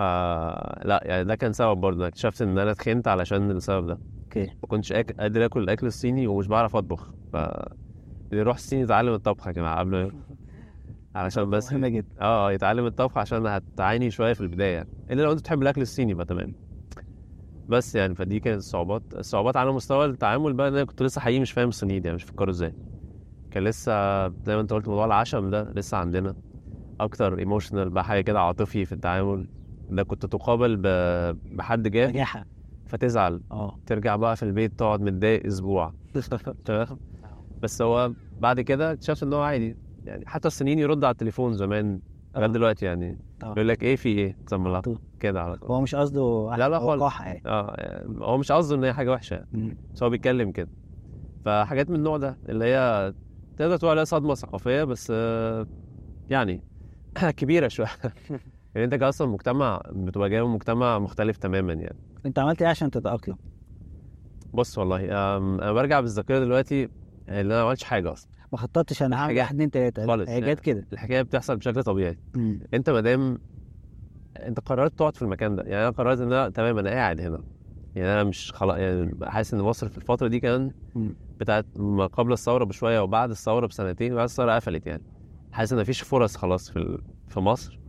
آه لا يعني ده كان سبب برضه. اكتشفت إن أنا اتخنت علشان السبب ده. أوكي. ما كنتش. قادر آكل الأكل الصيني ومش بعرف أطبخ. ف اللي يروح الصين يتعلم الطبخ يا جماعة قبل ما- علشان بس مهمه جدا. آه يتعلم الطبخ عشان هتعاني شوية في البداية يعني. إلا لو أنت بتحب الأكل الصيني بقى تمام. بس يعني فدي كانت الصعوبات. الصعوبات على مستوى التعامل بقى إن أنا كنت لسه حقيقي مش فاهم الصينيين يعني مش فكروا إزاي. كان لسه زي ما أنت قلت موضوع العشم ده لسه عندنا. أكتر ايموشنال بقى حاجة كده عاطفي في التعامل. ده كنت تقابل ب... بحد جاف نجاحه فتزعل. آه. ترجع بقى في البيت تقعد متضايق أسبوع. تمام؟ بس هو بعد كده اكتشفت إن هو عادي. يعني حتى الصينيين يرد على التليفون زمان لغاية آه. دلوقتي يعني. طبعا. يقول لك إيه في إيه. كده على طول. هو مش قصده لا لا هو خالص. يعني. آه هو مش قصده إن هي حاجة وحشة. بس هو بيتكلم كده. فحاجات من النوع ده اللي هي تقدر تقول عليها صدمة ثقافية بس آه، يعني كبيرة شوية. يعني أنت أصلا مجتمع بتبقى جاي من مجتمع مختلف تماما يعني. أنت عملت إيه عشان تتأقلم؟ بص والله أنا برجع بالذاكرة دلوقتي اللي أنا ما عملتش حاجة أصلا. ما خططتش أنا هعمل واحد اتنين تلاتة. خالص هي جت كده. الحكاية بتحصل بشكل طبيعي. مم. أنت ما دام أنت قررت تقعد في المكان ده يعني أنا قررت إن أنا تمام أنا قاعد هنا. يعني أنا مش خلاص يعني حاسس إن مصر في الفترة دي كان. بتاعت ما قبل الثورة بشوية وبعد الثورة بسنتين بعد الثورة قفلت يعني. حاسس إن مفيش فرص خلاص في في مصر.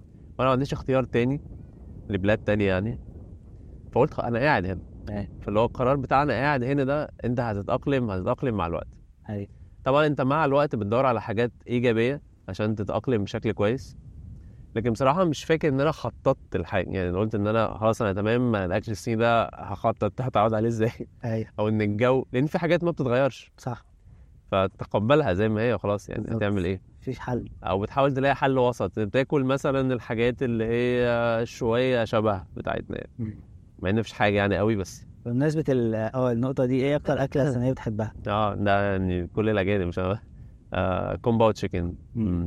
وأنا ما عنديش اختيار تاني لبلاد تانية يعني. فقلت أنا قاعد هنا. فاللي هو القرار بتاعنا قاعد هنا ده انت هتتأقلم هتتأقلم مع الوقت. أيوه طبعا انت مع الوقت بتدور على حاجات إيجابية عشان تتأقلم بشكل كويس. لكن بصراحة مش فاكر إن أنا خططت الحاجة يعني قلت إن أنا خلاص أنا تمام الأكل الصيني ده هخطط هتعود عليه إزاي؟ أيوه أو إن الجو لأن في حاجات ما بتتغيرش. صح. فتقبلها زي ما هي وخلاص يعني. هتعمل إيه؟ مفيش حل أو بتحاول تلاقي حل وسط بتاكل مثلا الحاجات اللي هي شوية شبه بتاعتنا يعني. مع إن مفيش حاجة يعني قوي بس بمناسبه آه النقطة دي إيه أكتر أكلة صينية بتحبها؟ آه ده يعني كل الأجانب مش أنا. آه كومباو تشيكن.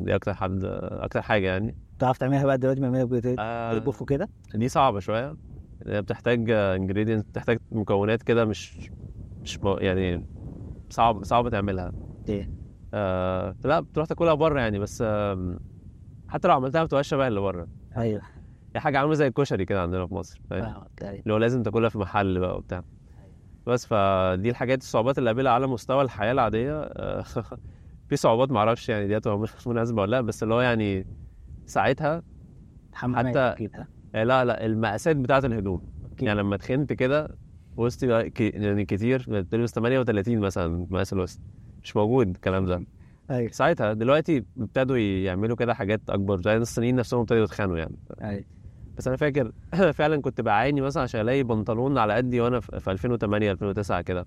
دي أكتر حد أكتر حاجة يعني بتعرف تعملها بقى دلوقتي بما آه بتطبخ كده؟ دي صعبة شوية هي بتحتاج انجريدينت بتحتاج مكونات كده مش مش يعني صعب صعب تعملها إيه آه لا بتروح تاكلها بره يعني بس حتى لو عملتها ما بتبقاش شبه اللي بره. أيوه. هي حاجة عاملة زي الكشري كده عندنا في مصر فاهم؟ أيوه. اللي هو لازم تاكلها في محل بقى وبتاع. بس فدي الحاجات الصعوبات اللي قابلها على مستوى الحياة العادية آه، في صعوبات معرفش يعني دي هتبقى مناسبة ولا لأ بس اللي هو يعني ساعتها حتى- أكيد ها؟ آه، لا لا المقاسات بتاعت الهدوم. أكيد. يعني لما تخنت كده وسطي يعني كتير بتلبس 38 مثلا مقاس الوسط. مش موجود الكلام ده. أيوه. ساعتها دلوقتي ابتدوا يعملوا كده حاجات أكبر زي الصينيين نفسهم ابتدوا يتخانوا يعني. أيوه. بس أنا فاكر فعلا كنت بعاني مثلا عشان ألاقي بنطلون على قدي وأنا في في 2008 2009 كده.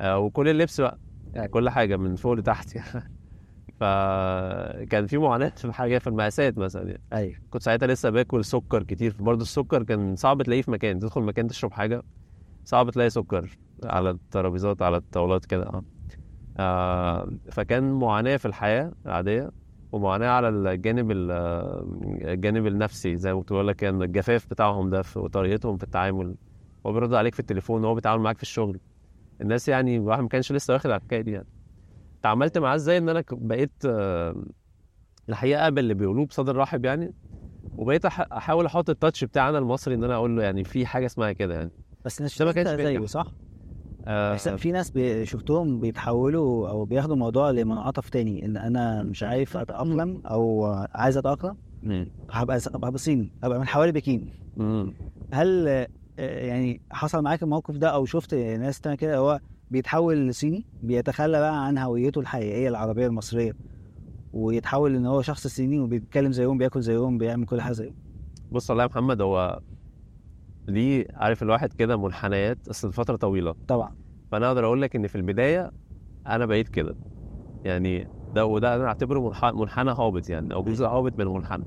آه، وكل اللبس بقى يعني كل حاجة من فوق لتحت فكان في معاناة في حاجة في المقاسات مثلا يعني. أيوه. كنت ساعتها لسه باكل سكر كتير. برضه السكر كان صعب تلاقيه في مكان تدخل مكان تشرب حاجة صعب تلاقي سكر على الترابيزات على الطاولات كده آه. فكان معاناة في الحياة العادية ومعاناة على الجانب ال- الجانب النفسي زي ما كنت بقول لك كان الجفاف بتاعهم ده في وطريقتهم في التعامل هو بيرد عليك في التليفون وهو بيتعامل معاك في الشغل الناس يعني الواحد ما كانش لسه واخد على الحكاية دي يعني تعاملت معاه إزاي إن أنا بقيت آه، الحقيقة اقبل اللي بيقولوه بصدر رحب يعني وبقيت أحاول أحط التاتش بتاعنا المصري إن أنا أقول له يعني في حاجة اسمها كده يعني بس ده ما كانش زيه. صح؟ آه في ناس شفتهم بيتحولوا أو بياخدوا الموضوع لمنعطف تاني إن أنا مش عارف أتأقلم أو عايز أتأقلم. هبقى هبقى صيني هبقى من حوالي بكين. هل آه، يعني حصل معاك الموقف ده أو شفت ناس تانية كده هو بيتحول لصيني بيتخلى بقى عن هويته الحقيقية العربية المصرية ويتحول إن هو شخص صيني وبيتكلم زيهم بياكل زيهم بيعمل كل حاجة زيهم بص والله يا محمد هو ليه عارف الواحد كده منحنيات اصل فتره طويلة. طبعا. فأنا أقدر أقول لك إن في البداية أنا بقيت كده. يعني ده وده أنا أعتبره منح- منحنى هابط يعني أو جزء هابط من المنحنى.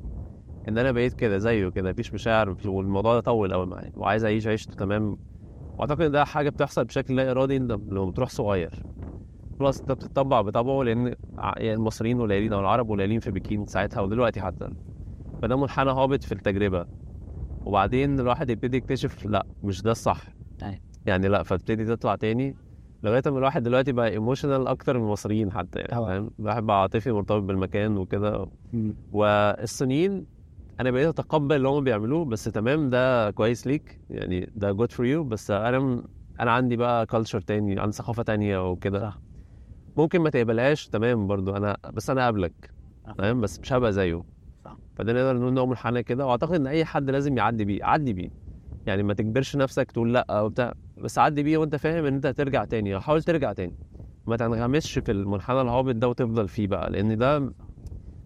إن أنا بقيت كده زيه كده مفيش مشاعر والموضوع ده طول قوي معايا وعايز أعيش عيشته تمام. وأعتقد إن ده حاجة بتحصل بشكل لا إرادي لما بتروح صغير. خلاص أنت بتطبع بطبعه لأن يعني المصريين قليلين أو العرب قليلين في بكين ساعتها ودلوقتي حتى. فده منحنى هابط في التجربة. وبعدين الواحد يبتدي يكتشف لا مش ده الصح. يعني لا فتبتدي تطلع تاني لغاية ما الواحد دلوقتي بقى emotional أكتر من المصريين حتى يعني. فاهم الواحد بقى عاطفي مرتبط بالمكان وكده والصينيين أنا بقيت أتقبل اللي هم بيعملوه بس تمام ده كويس ليك يعني ده good for you بس أنا أنا عندي بقى كلتشر تاني عندي ثقافة تانية وكده. ممكن ما تقبلهاش تمام برضو أنا بس أنا قابلك صح. تمام بس مش هبقى زيه. فده نقدر نقول نوع منحنى كده وأعتقد إن أي حد لازم يعدي بيه عدي بيه. يعني ما تجبرش نفسك تقول لأ وبتاع بس عدي بيه وأنت فاهم إن أنت هترجع تاني حاول ترجع تاني. ما تنغمسش في المنحنى الهابط ده وتفضل فيه بقى لأن ده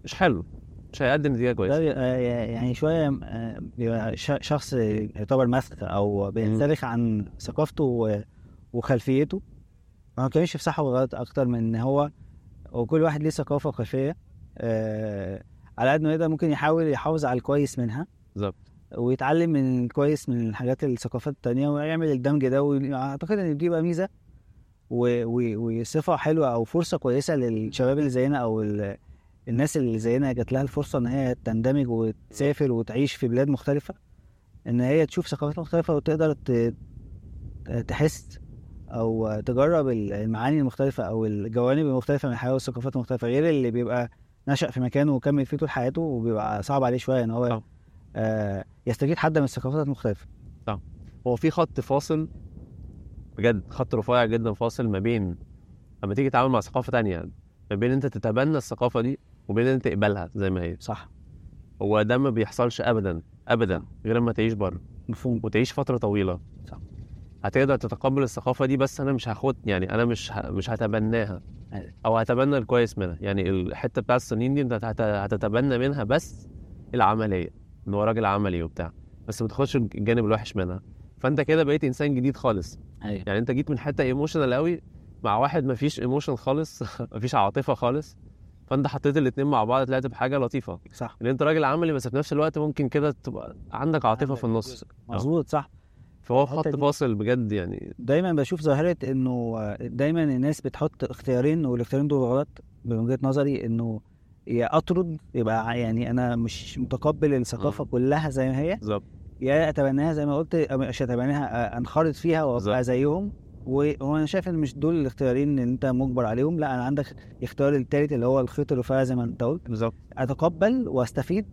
مش حلو مش هيقدم نتيجة كويسة. يعني شوية آه، شخص يعتبر مسخ أو بينسلخ عن ثقافته وخلفيته. ما بتكلمش في صح وغلط أكتر من إن هو وكل واحد ليه ثقافة وخلفية آه، على قد ما يقدر ممكن يحاول يحافظ على الكويس منها. بالظبط. ويتعلم من الكويس من الحاجات الثقافات التانية ويعمل الدمج ده وأعتقد إن دي بقى ميزة وصفة حلوة أو فرصة كويسة للشباب اللي زينا أو ال- الناس اللي زينا جات لها الفرصة إن هي تندمج وتسافر وتعيش في بلاد مختلفة. إن هي تشوف ثقافات مختلفة وتقدر تحس أو تجرب المعاني المختلفة أو الجوانب المختلفة من الحياة والثقافات المختلفة غير اللي بيبقى نشأ في مكانه وكمل فيه طول حياته وبيبقى صعب عليه شوية إن هو طبعا. آه يستفيد حد من الثقافات المختلفة. هو في خط فاصل بجد خط رفيع جدا فاصل ما بين لما تيجي تتعامل مع ثقافة تانية ما بين أنت تتبنى الثقافة دي وبين أنت تقبلها زي ما هي. صح. هو ده ما بيحصلش ابدا ابدا غير لما تعيش بره مفهوم. وتعيش فترة طويلة. هتقدر تتقبل الثقافة دي بس أنا مش هاخد يعني أنا مش ه... مش هتبناها. أيوة. أو هتبنى الكويس منها. يعني الحتة بتاعت الصينيين دي أنت هت... هتتبنى منها بس العملية إن هو راجل عملي وبتاع. بس ما تاخدش الجانب الوحش منها. فأنت كده بقيت إنسان جديد خالص. أيوه. يعني أنت جيت من حتة emotional قوي مع واحد ما فيش emotion خالص ما فيش عاطفة خالص فأنت حطيت الاتنين مع بعض طلعت بحاجة لطيفة. صح. إن أنت راجل عملي بس في نفس الوقت ممكن كده تبقى عندك عاطفة في النص. مظبوط صح. فهو خط فاصل بجد يعني. دايما بشوف ظاهرة إنه دايما الناس بتحط اختيارين والاختيارين دول غلط من وجهة نظري إنه يا أطرد يبقى يعني أنا مش متقبل الثقافة. كلها زي ما هي بالظبط. يا أتبناها زي ما قلت مش أتبناها أنخرط فيها وأبقى. زيهم. وأنا شايف إن مش دول الاختيارين اللي أنت مجبر عليهم لأ أنا عندك اختيار التالت اللي هو الخيط الرفيع زي ما أنت قلت. بالظبط. أتقبل وأستفيد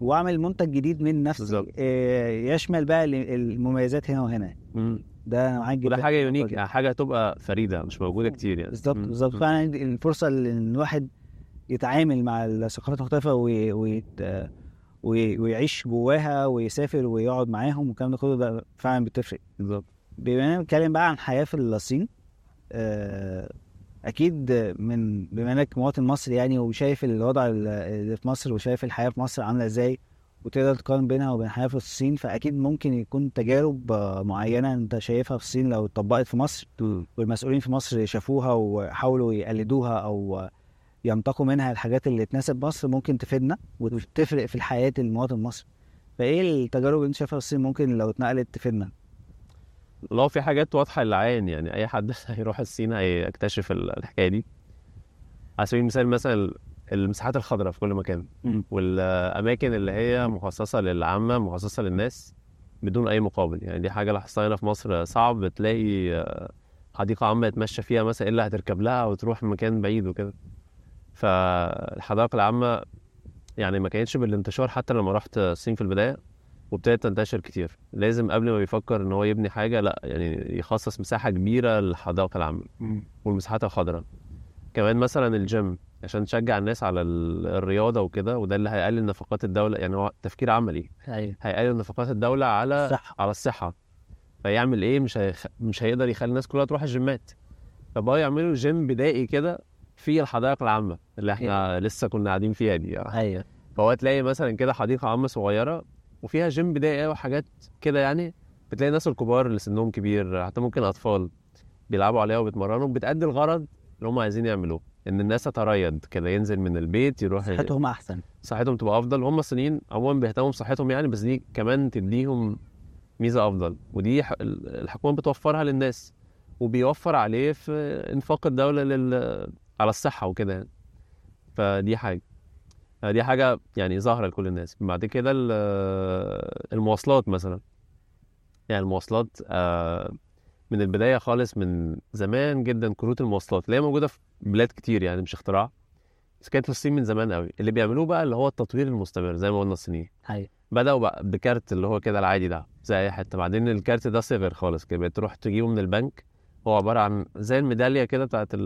واعمل منتج جديد من نفسي بالظبط. آه، يشمل بقى ال- المميزات هنا وهنا مم. ده معاك جدا وده حاجة يونيك. حاجة تبقى فريدة مش موجودة كتير يعني بالظبط. بالظبط. فعلا الفرصة اللي إن الواحد يتعامل مع الثقافات المختلفة وي... ويت... وي... ويعيش جواها ويسافر ويقعد معاهم والكلام ده كله ده فعلا بتفرق بالظبط بما اننا بنتكلم بقى عن حياة في الصين آه، أكيد من بما إنك مواطن مصري يعني وشايف الوضع اللي في مصر وشايف الحياة في مصر عاملة إزاي وتقدر تقارن بينها وبين الحياة في الصين فأكيد ممكن يكون تجارب معينة أنت شايفها في الصين لو اتطبقت في مصر. والمسؤولين في مصر شافوها وحاولوا يقلدوها أو ينتقوا منها الحاجات اللي تناسب مصر ممكن تفيدنا وتفرق في الحياة المواطن المصري فإيه التجارب اللي أنت شايفها في الصين ممكن لو اتنقلت تفيدنا لو في حاجات واضحة للعين يعني أي حد هيروح الصين هيكتشف ال- الحكاية دي. على سبيل المثال مثلا المساحات الخضراء في كل مكان. والأماكن اللي هي مخصصة للعامة مخصصة للناس بدون أي مقابل. يعني دي حاجة لاحظتها هنا في مصر صعب تلاقي آه، حديقة عامة يتمشى فيها مثلا إلا هتركب لها وتروح مكان بعيد وكده. فالحدائق العامة يعني ما كانتش بالانتشار حتى لما رحت الصين في البداية. وابتدت تنتشر كتير. لازم قبل ما يفكر إن هو يبني حاجة لأ يعني يخصص مساحة كبيرة للحدائق العامة والمساحات الخضراء. كمان مثلا الجيم عشان تشجع الناس على ال- الرياضة وكده وده اللي هيقلل نفقات الدولة يعني هو تفكير عملي. أيوه. هيقلل نفقات الدولة على صح على الصحة. فيعمل إيه؟ مش هيخ... مش هيقدر يخلي الناس كلها تروح الجيمات. فبقوا يعملوا جيم بدائي كده في الحدائق العامة اللي إحنا لسه كنا قاعدين فيها دي يعني. أيوه. فهو تلاقي مثلا كده حديقة عامة صغيرة وفيها جيم بدائي وحاجات كده يعني بتلاقي الناس الكبار اللي سنهم كبير حتى ممكن أطفال بيلعبوا عليها وبيتمرنوا بتأدي الغرض اللي هم عايزين يعملوه إن الناس تتريض كده ينزل من البيت يروح صحتهم أحسن. صحتهم تبقى أفضل. هم الصينيين عموما بيهتموا بصحتهم يعني بس دي كمان تديهم ميزة أفضل. ودي الحكومة بتوفرها للناس وبيوفر عليه في إنفاق الدولة لل... على الصحة وكده يعني. فدي حاجة. دي حاجة يعني ظاهرة لكل الناس. بعد كده ال- المواصلات مثلا. يعني المواصلات آه، من البداية خالص من زمان جدا كروت المواصلات اللي هي موجودة في بلاد كتير يعني مش اختراع. بس كانت في الصين من زمان قوي. اللي بيعملوه بقى اللي هو التطوير المستمر زي ما قلنا الصينيين. أيوه. بدأوا بقى بكارت اللي هو كده العادي ده زي أي حتة. بعدين الكارت ده صغر خالص كده بقيت تروح تجيبه من البنك. هو عبارة عن زي الميدالية كده بتاعت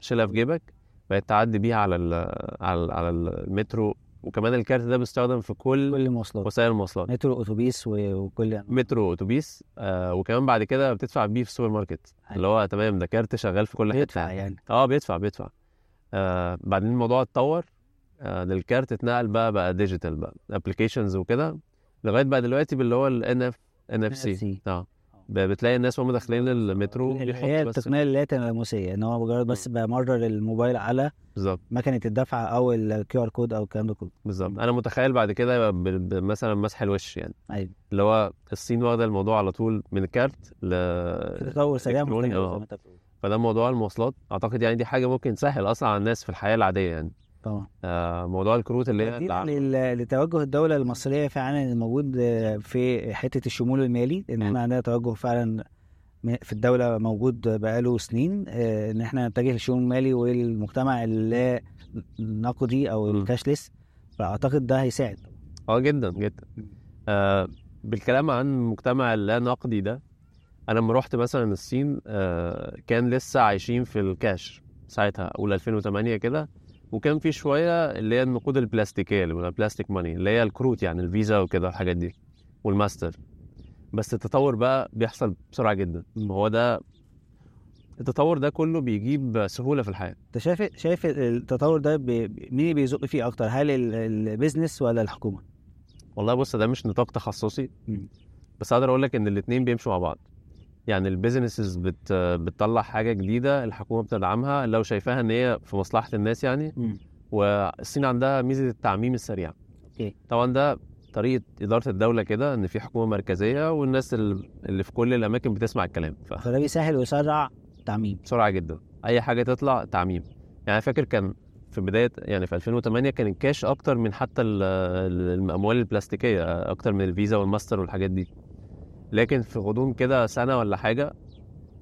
تشيلها في جيبك. بقيت تعدي بيها على ال على ال على المترو وكمان الكارت ده بيستخدم في كل كل المواصلات. وسائل المواصلات. مترو أتوبيس وكل مترو أتوبيس آه وكمان بعد كده بتدفع بيه في السوبر ماركت. اللي هو تمام ده كارت شغال في كل حتة. بيدفع يعني. آه بيدفع بيدفع. آه بعدين الموضوع اتطور. آه الكارت اتنقل بقى بقى digital بقى applications وكده لغاية بقى دلوقتي باللي هو ال NF NFC. آه. بتلاقي الناس وهم داخلين المترو هي التقنية اللي هي تلامسية إن هو مجرد بس بمرر الموبايل على بالظبط. مكنة الدفع أو ال QR code أو الكلام ده كله. بالظبط. أنا متخيل بعد كده مثلا مسح الوش يعني. أيوه. اللي هو الصين واخدة الموضوع على طول من الكارت ل تطور سريع آه. فده موضوع المواصلات. أعتقد يعني دي حاجة ممكن تسهل أصلا على الناس في الحياة العادية يعني. طبعا. آه موضوع الكروت اللي هي لتوجه الدولة المصرية فعلا الموجود في حتة الشمول المالي إن إحنا عندنا توجه فعلا في الدولة موجود بقاله سنين آه، إن إحنا نتجه للشمول المالي والمجتمع اللا نقدي أو. الكاشلس فأعتقد ده هيساعد. آه جدا جدا. آه بالكلام عن المجتمع اللا نقدي ده أنا لما رحت مثلا الصين آه كان لسه عايشين في الكاش ساعتها أول 2008 كده وكان في شوية اللي هي النقود البلاستيكية اللي بنقولها plastic money اللي هي الكروت يعني الفيزا وكده الحاجات دي والماستر. بس التطور بقى بيحصل بسرعة جدا. هو ده التطور ده كله بيجيب سهولة في الحياة. أنت شايف شايف التطور ده بي- مين بيزق فيه أكتر؟ هل ال- ال business ولا الحكومة؟ والله بص ده مش نطاق تخصصي. بس أقدر أقول لك إن الاثنين بيمشوا مع بعض. يعني ال businesses بت بتطلع حاجة جديدة الحكومة بتدعمها لو شايفاها إن هي في مصلحة الناس يعني مم. والصين عندها ميزة التعميم السريع. okay. طبعا ده طريقة إدارة الدولة كده إن في حكومة مركزية والناس ال- اللي في كل الأماكن بتسمع الكلام. فده بيسهل ويسرع تعميم. فبسرعه جدا. أي حاجة تطلع تعميم. يعني فاكر كان في بداية يعني في 2008 كان الكاش أكتر من حتى ال- ال- الاموال البلاستيكية أكتر من الفيزا والماستر والحاجات دي. لكن في غضون كده سنة ولا حاجة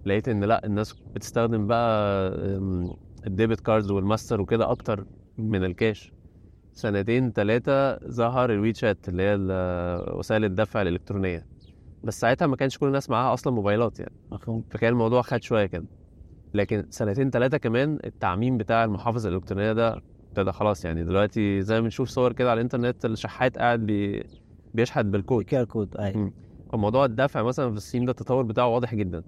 لقيت إن لأ الناس بتستخدم بقى ال debit cards والماستر وكده أكتر من الكاش سنتين ثلاثة ظهر ال WeChat اللي هي وسائل الدفع الإلكترونية. بس ساعتها ما كانش كل الناس معاها أصلا موبايلات يعني. مفهوم. فكان الموضوع خد شوية كده. لكن سنتين ثلاثة كمان التعميم بتاع المحافظ الإلكترونية ده ابتدى خلاص يعني دلوقتي زي ما بنشوف صور كده على الإنترنت الشحات قاعد بي... بيشحت بالكود. كود أيوه. موضوع الدفع مثلا في الصين ده التطور بتاعه واضح جدا.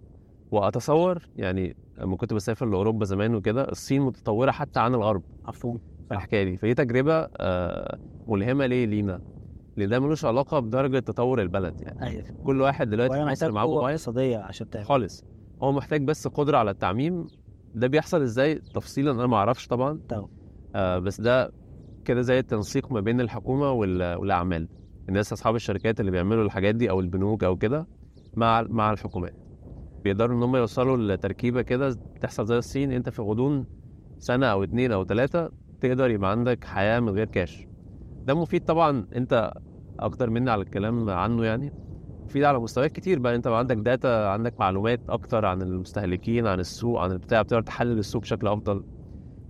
وأتصور يعني لما كنت بسافر لأوروبا زمان وكده الصين متطورة حتى عن الغرب. مفهوم. في الحكاية دي. فدي تجربة آه، ملهمة ليه لينا؟ لأن ده ملوش علاقة بدرجة تطور البلد يعني. أيوه. كل واحد دلوقتي محتاج معاه قوة اقتصادية عشان تعمل. خالص. هو محتاج بس قدرة على التعميم. ده بيحصل إزاي؟ تفصيلا أنا ما أعرفش طبعا. طبعا. آه بس ده كده زي التنسيق ما بين الحكومة وال- والأعمال. الناس أصحاب الشركات اللي بيعملوا الحاجات دي أو البنوك أو كده مع مع الحكومات. بيقدروا إن هم يوصلوا لتركيبة كده تحصل زي الصين أنت في غضون سنة أو اتنين أو تلاتة تقدر يبقى عندك حياة من غير كاش ده مفيد طبعا أنت أكتر مني على الكلام عنه يعني. مفيد على مستويات كتير بقى أنت عندك داتا عندك معلومات أكتر عن المستهلكين عن السوق عن البتاع بتقدر تحلل السوق بشكل أفضل.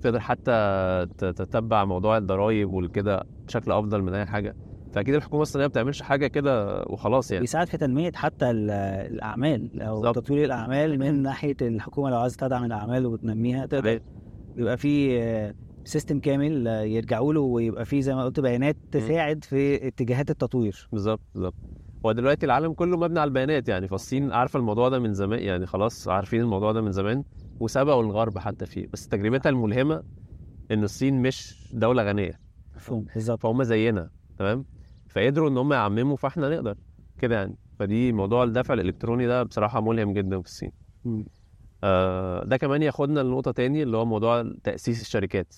تقدر حتى تتبع موضوع الضرايب والكده بشكل أفضل من أي حاجة. فأكيد الحكومة الصينية ما بتعملش حاجة كده وخلاص يعني. بيساعد في تنمية حتى ال- الأعمال أو. تطوير الأعمال من ناحية الحكومة لو عايزة تدعم الأعمال وتنميها تقدر. يبقى في سيستم كامل آه، يرجعوا له ويبقى في زي ما قلت بيانات تساعد في اتجاهات التطوير. بالظبط بالظبط. هو دلوقتي العالم كله مبني على البيانات يعني. فالصين عارفة الموضوع ده من زمان يعني خلاص عارفين الموضوع ده من زمان وسبقوا الغرب حتى فيه. بس تجربتها الملهمة إن الصين مش دولة غنية. مفهوم بالظبط. فهم زينا تمام؟ فقدروا إن هم يعمموا فإحنا نقدر كده يعني. فدي موضوع الدفع الإلكتروني ده بصراحة ملهم جدا في الصين. آه ده كمان ياخدنا لنقطة تاني اللي هو موضوع تأسيس الشركات.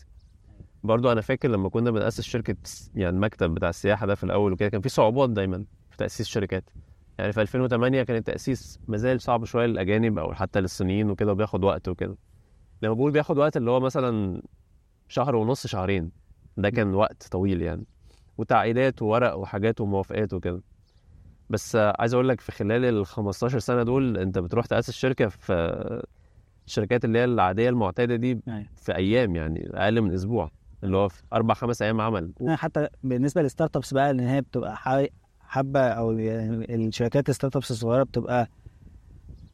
برضو أنا فاكر لما كنا بنأسس شركة يعني المكتب بتاع السياحة ده في الأول وكده كان في صعوبات دايما في تأسيس شركات. يعني في 2008 كان التأسيس مازال صعب شوية للأجانب أو حتى للصينيين وكده وبياخد وقت وكده. لما بقول بياخد وقت اللي هو مثلا شهر ونص شهرين ده كان وقت طويل يعني. وتعقيدات وورق وحاجات وموافقات وكده بس عايز أقول لك في خلال ال 15 سنة دول أنت بتروح تأسس شركة في الشركات اللي هي العادية المعتادة دي أيوة. في أيام يعني أقل من أسبوع اللي هو في أربع خمس أيام عمل حتى بالنسبة لل startups بقى إن هي بتبقى حا- حابه أو يعني الشركات ال startups الصغيرة بتبقى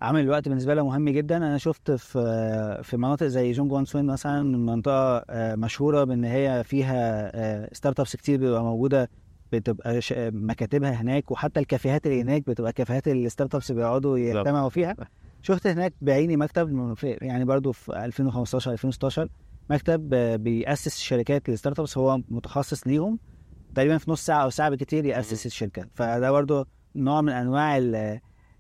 عامل الوقت بالنسبة لها مهم جدا. أنا شفت في في مناطق زي جونج جوان تسون مثلا منطقة آه، مشهورة بإن هي فيها آه، startups كتير بيبقى موجودة بتبقى مكاتبها هناك وحتى الكافيهات اللي هناك بتبقى كافيهات ال startups بيقعدوا يجتمعوا فيها. شفت هناك بعيني مكتب في يعني برضو في 2015 2016 مكتب آه، بيأسس الشركات ال startups هو متخصص ليهم. تقريبا في نص ساعة أو ساعة بالكتير يأسس الشركة. فده برضو نوع من أنواع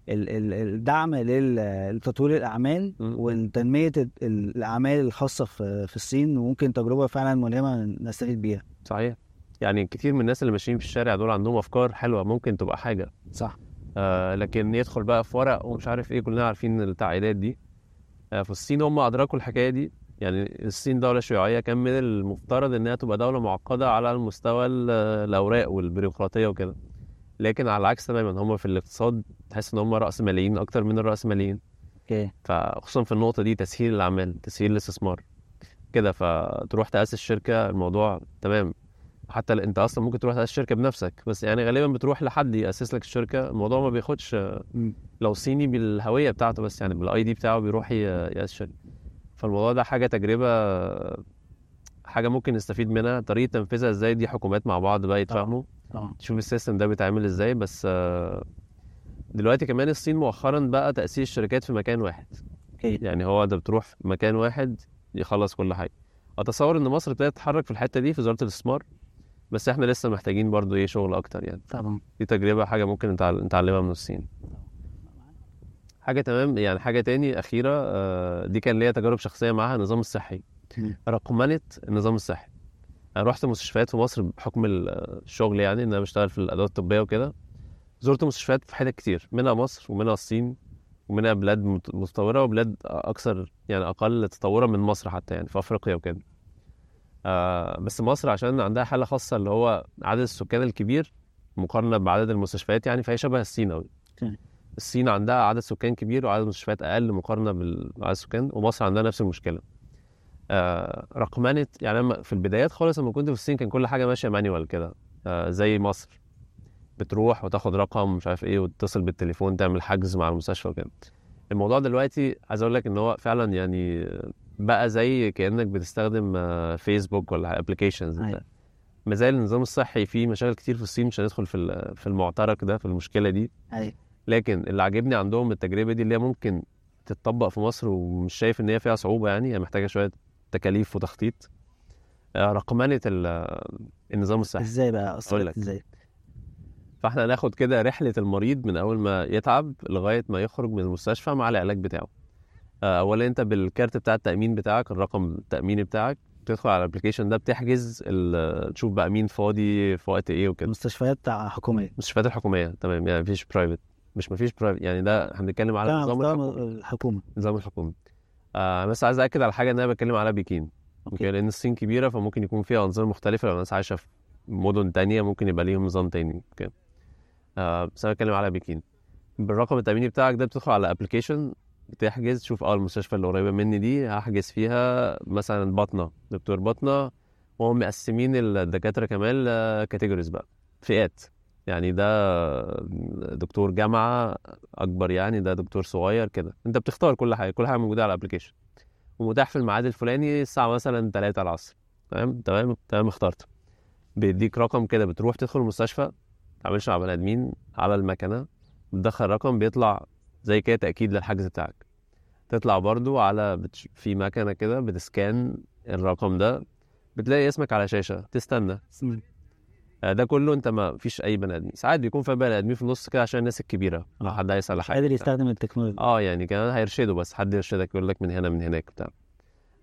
الدعم لتطوير الأعمال. وتنميه ال- الأعمال الخاصة في في الصين وممكن تجربة فعلا ملهمة نستفيد بيها. صحيح. يعني كتير من الناس اللي ماشيين في الشارع دول عندهم أفكار حلوة ممكن تبقى حاجة. صح. آه لكن يدخل بقى في ورق ومش عارف إيه كلنا عارفين التعقيدات دي. آه في الصين هم أدركوا الحكاية دي. يعني الصين دولة شيوعية كان من المفترض إنها تبقى دولة معقدة على المستوى ال- الأوراق والبيروقراطية وكده. لكن على العكس تماما هم في الاقتصاد تحس إن هم رأس ماليين أكتر من الرأس ماليين. أوكي. فخصوصا في النقطة دي تسهيل الأعمال تسهيل الاستثمار. كده فتروح تأسس شركة الموضوع تمام. حتى أنت أصلا ممكن تروح تأسس شركة بنفسك بس يعني غالبا بتروح لحد يأسس لك الشركة. الموضوع ما بياخدش. لو صيني بالهوية بتاعته بس يعني بال ID بتاعه بيروح يأسس شركة. فالموضوع ده حاجة تجربة حاجة ممكن نستفيد منها. طريقة تنفيذها إزاي؟ دي حكومات مع بعض بقى يتفاهموا. آه. تشوف ال system ده بيتعمل إزاي بس آه، دلوقتي كمان الصين مؤخرا بقى تاسيس الشركات في مكان واحد. okay. يعني هو ده بتروح في مكان واحد يخلص كل حاجة. أتصور إن مصر ابتدت تتحرك في الحتة دي في وزارة الاستثمار بس إحنا لسه محتاجين برضو إيه شغل أكتر يعني. طبعا دي تجربة حاجة ممكن نتعل- نتعلمها من الصين. حاجة تمام يعني حاجة تاني أخيرة آه، دي كان ليا تجارب شخصية معاها النظام الصحي. رقمنه النظام الصحي. أنا رحت مستشفيات في مصر بحكم ال- الشغل يعني إن أنا بشتغل في الأدوات الطبية وكده. زرت مستشفيات في حتت كتير منها مصر ومنها الصين ومنها بلاد مت- متطورة وبلاد أكثر يعني أقل تطورا من مصر حتى يعني في أفريقيا وكده. آه بس مصر عشان عندها حالة خاصة اللي هو عدد السكان الكبير مقارنة بعدد المستشفيات يعني فهي شبه الصين قوي. الصين عندها عدد سكان كبير وعدد مستشفيات أقل مقارنة بعدد السكان ومصر عندها نفس المشكلة. رقمنه يعني أنا في البدايات خالص لما كنت في الصين كان كل حاجة ماشية manual كده. آه زي مصر. بتروح وتاخد رقم مش عارف إيه وتتصل بالتليفون تعمل حجز مع المستشفى وكده. الموضوع دلوقتي عايز أقول لك إن هو فعلا يعني بقى زي كأنك بتستخدم آه، فيسبوك ولا applications أيوة. ما زال النظام الصحي فيه مشاكل كتير في الصين مش هندخل في في المعترك ده في المشكلة دي. أيوه. لكن اللي عاجبني عندهم التجربة دي اللي هي ممكن تتطبق في مصر ومش شايف إن هي فيها صعوبة يعني هي محتاجة شوية تكاليف وتخطيط. آه، رقمنه ال- النظام الصحي إزاي بقى؟ أصلا. إزاي؟ فإحنا هناخد كده رحلة المريض من أول ما يتعب لغاية ما يخرج من المستشفى مع العلاج بتاعه. آه، اولا أنت بالكارت بتاع التأمين بتاعك الرقم التأميني بتاعك بتدخل على ال application ده بتحجز تشوف بقى مين فاضي في وقت إيه وكده. مستشفيات حكومية. المستشفيات الحكومية تمام يعني مفيش private مش مفيش private يعني ده إحنا بنتكلم على الحكومي. الحكومة. النظام الحكومي. آه بس عايز اكد على حاجة إن أنا بتكلم على بكين أوكي. لأن الصين كبيرة فممكن يكون فيها أنظمة مختلفة. لو الناس عايشة في مدن تانية ممكن يبقى ليهم نظام تاني. okay؟ آه بس أنا بتكلم على بكين بالرقم التأميني بتاعك ده بتدخل على application بتحجز. تشوف آه المستشفى اللي قريبة مني دي هحجز فيها مثلا بطنة دكتور بطنة. وهم مقسمين الدكاترة كمان categories بقى. فئات. يعني ده دكتور جامعة أكبر يعني ده دكتور صغير كده. أنت بتختار كل حاجة كل حاجة موجودة على ال application ومتاح في الميعاد الفلاني الساعة مثلا 3 العصر. تمام؟ تمام؟ تمام اخترت. بيديك رقم كده بتروح تدخل المستشفى ما تعملش مع بني آدمين على المكنة بتدخل رقم بيطلع زي كده تأكيد للحجز بتاعك. تطلع برضو على بتش... في مكنة كده بتسكان الرقم ده بتلاقي اسمك على شاشة تستنى. ده كله انت ما فيش أي بني آدمين. ساعات بيكون في بني آدمين في النص كده عشان الناس الكبيرة. لو حد هيسال على حاجة قادر. يستخدم التكنولوجيا. آه يعني كمان هيرشده بس حد يرشدك يقول لك من هنا من هناك بتاع.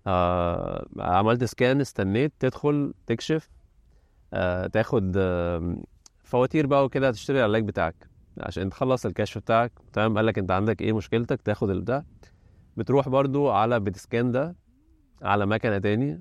آه عملت سكان استنيت تدخل تكشف. آه تاخد آه فواتير بقى وكده تشتري العلاج بتاعك. عشان تخلص الكشف بتاعك تمام؟ قال لك انت عندك إيه مشكلتك؟ تاخد البتاع بتروح برضو على بت scan ده على مكنة تاني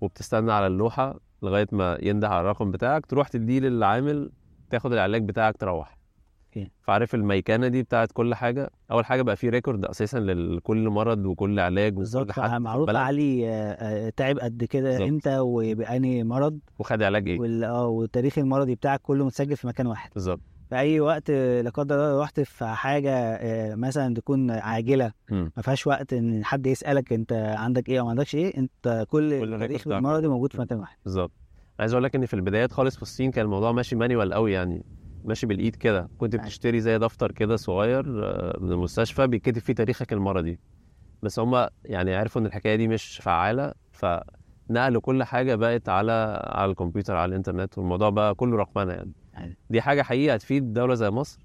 وبتستنى على اللوحة. لغاية ما ينده على الرقم بتاعك تروح تديه للعامل تاخد العلاج بتاعك تروح. okay. فعارف الميكانة دي بتاعت كل حاجة؟ أول حاجة بقى في record أساسا لكل مرض وكل علاج بالظبط. معروف علي آه، آه، تعب قد كده. إمتى وبأنهي مرض. وخد علاج إيه؟ وال- آه والتاريخ المرضي بتاعك كله متسجل في مكان واحد. بالظبط. في أي وقت لا قدر الله رحت في حاجة آه، مثلا تكون عاجلة. ما فيهاش وقت إن حد يسألك أنت عندك إيه أو ما عندكش إيه أنت كل التاريخ بتاعك. المرضي موجود في مكان واحد بالظبط عايز أقول لك إن في البدايات خالص في الصين كان الموضوع ماشي مانيوال قوي يعني ماشي بالإيد كده كنت أيوة. بتشتري زي دفتر كده صغير آه، من المستشفى بيتكتب فيه تاريخك المرضي بس هم يعني عرفوا إن الحكاية دي مش فعالة فنقلوا كل حاجة بقت على على الكمبيوتر على الإنترنت والموضوع بقى كله رقمنة يعني أيوة. دي حاجة حقيقه هتفيد دولة زي مصر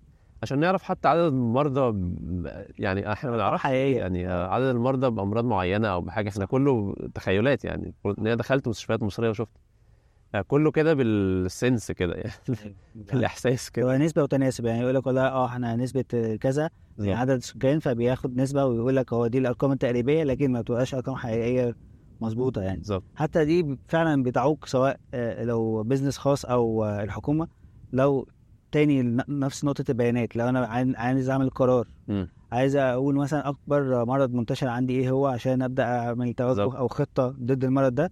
عشان نعرف حتى عدد المرضى ب- يعني إحنا ما نعرفش يعني عدد المرضى بأمراض معينة أو بحاجة إحنا كله تخيلات يعني. أنا دخلت مستشفيات مصرية وشفت. يعني كله كده بالسنس كده يعني بالإحساس كده. هو نسبة وتناسب يعني يقول لك والله آه إحنا نسبة كذا من. عدد السكان فبياخد نسبة ويقول لك هو دي الأرقام التقريبيه لكن ما بتبقاش أرقام حقيقية مظبوطة يعني. بالظبط. حتى دي فعلا بتعوق سواء آه، لو بيزنس خاص أو آه، الحكومة. لو تاني نفس نقطة البيانات لو أنا عايز- أعمل قرار. عايز أقول مثلا أكبر مرض منتشر عندي إيه هو عشان أبدأ أعمل توجه. أو خطة ضد المرض ده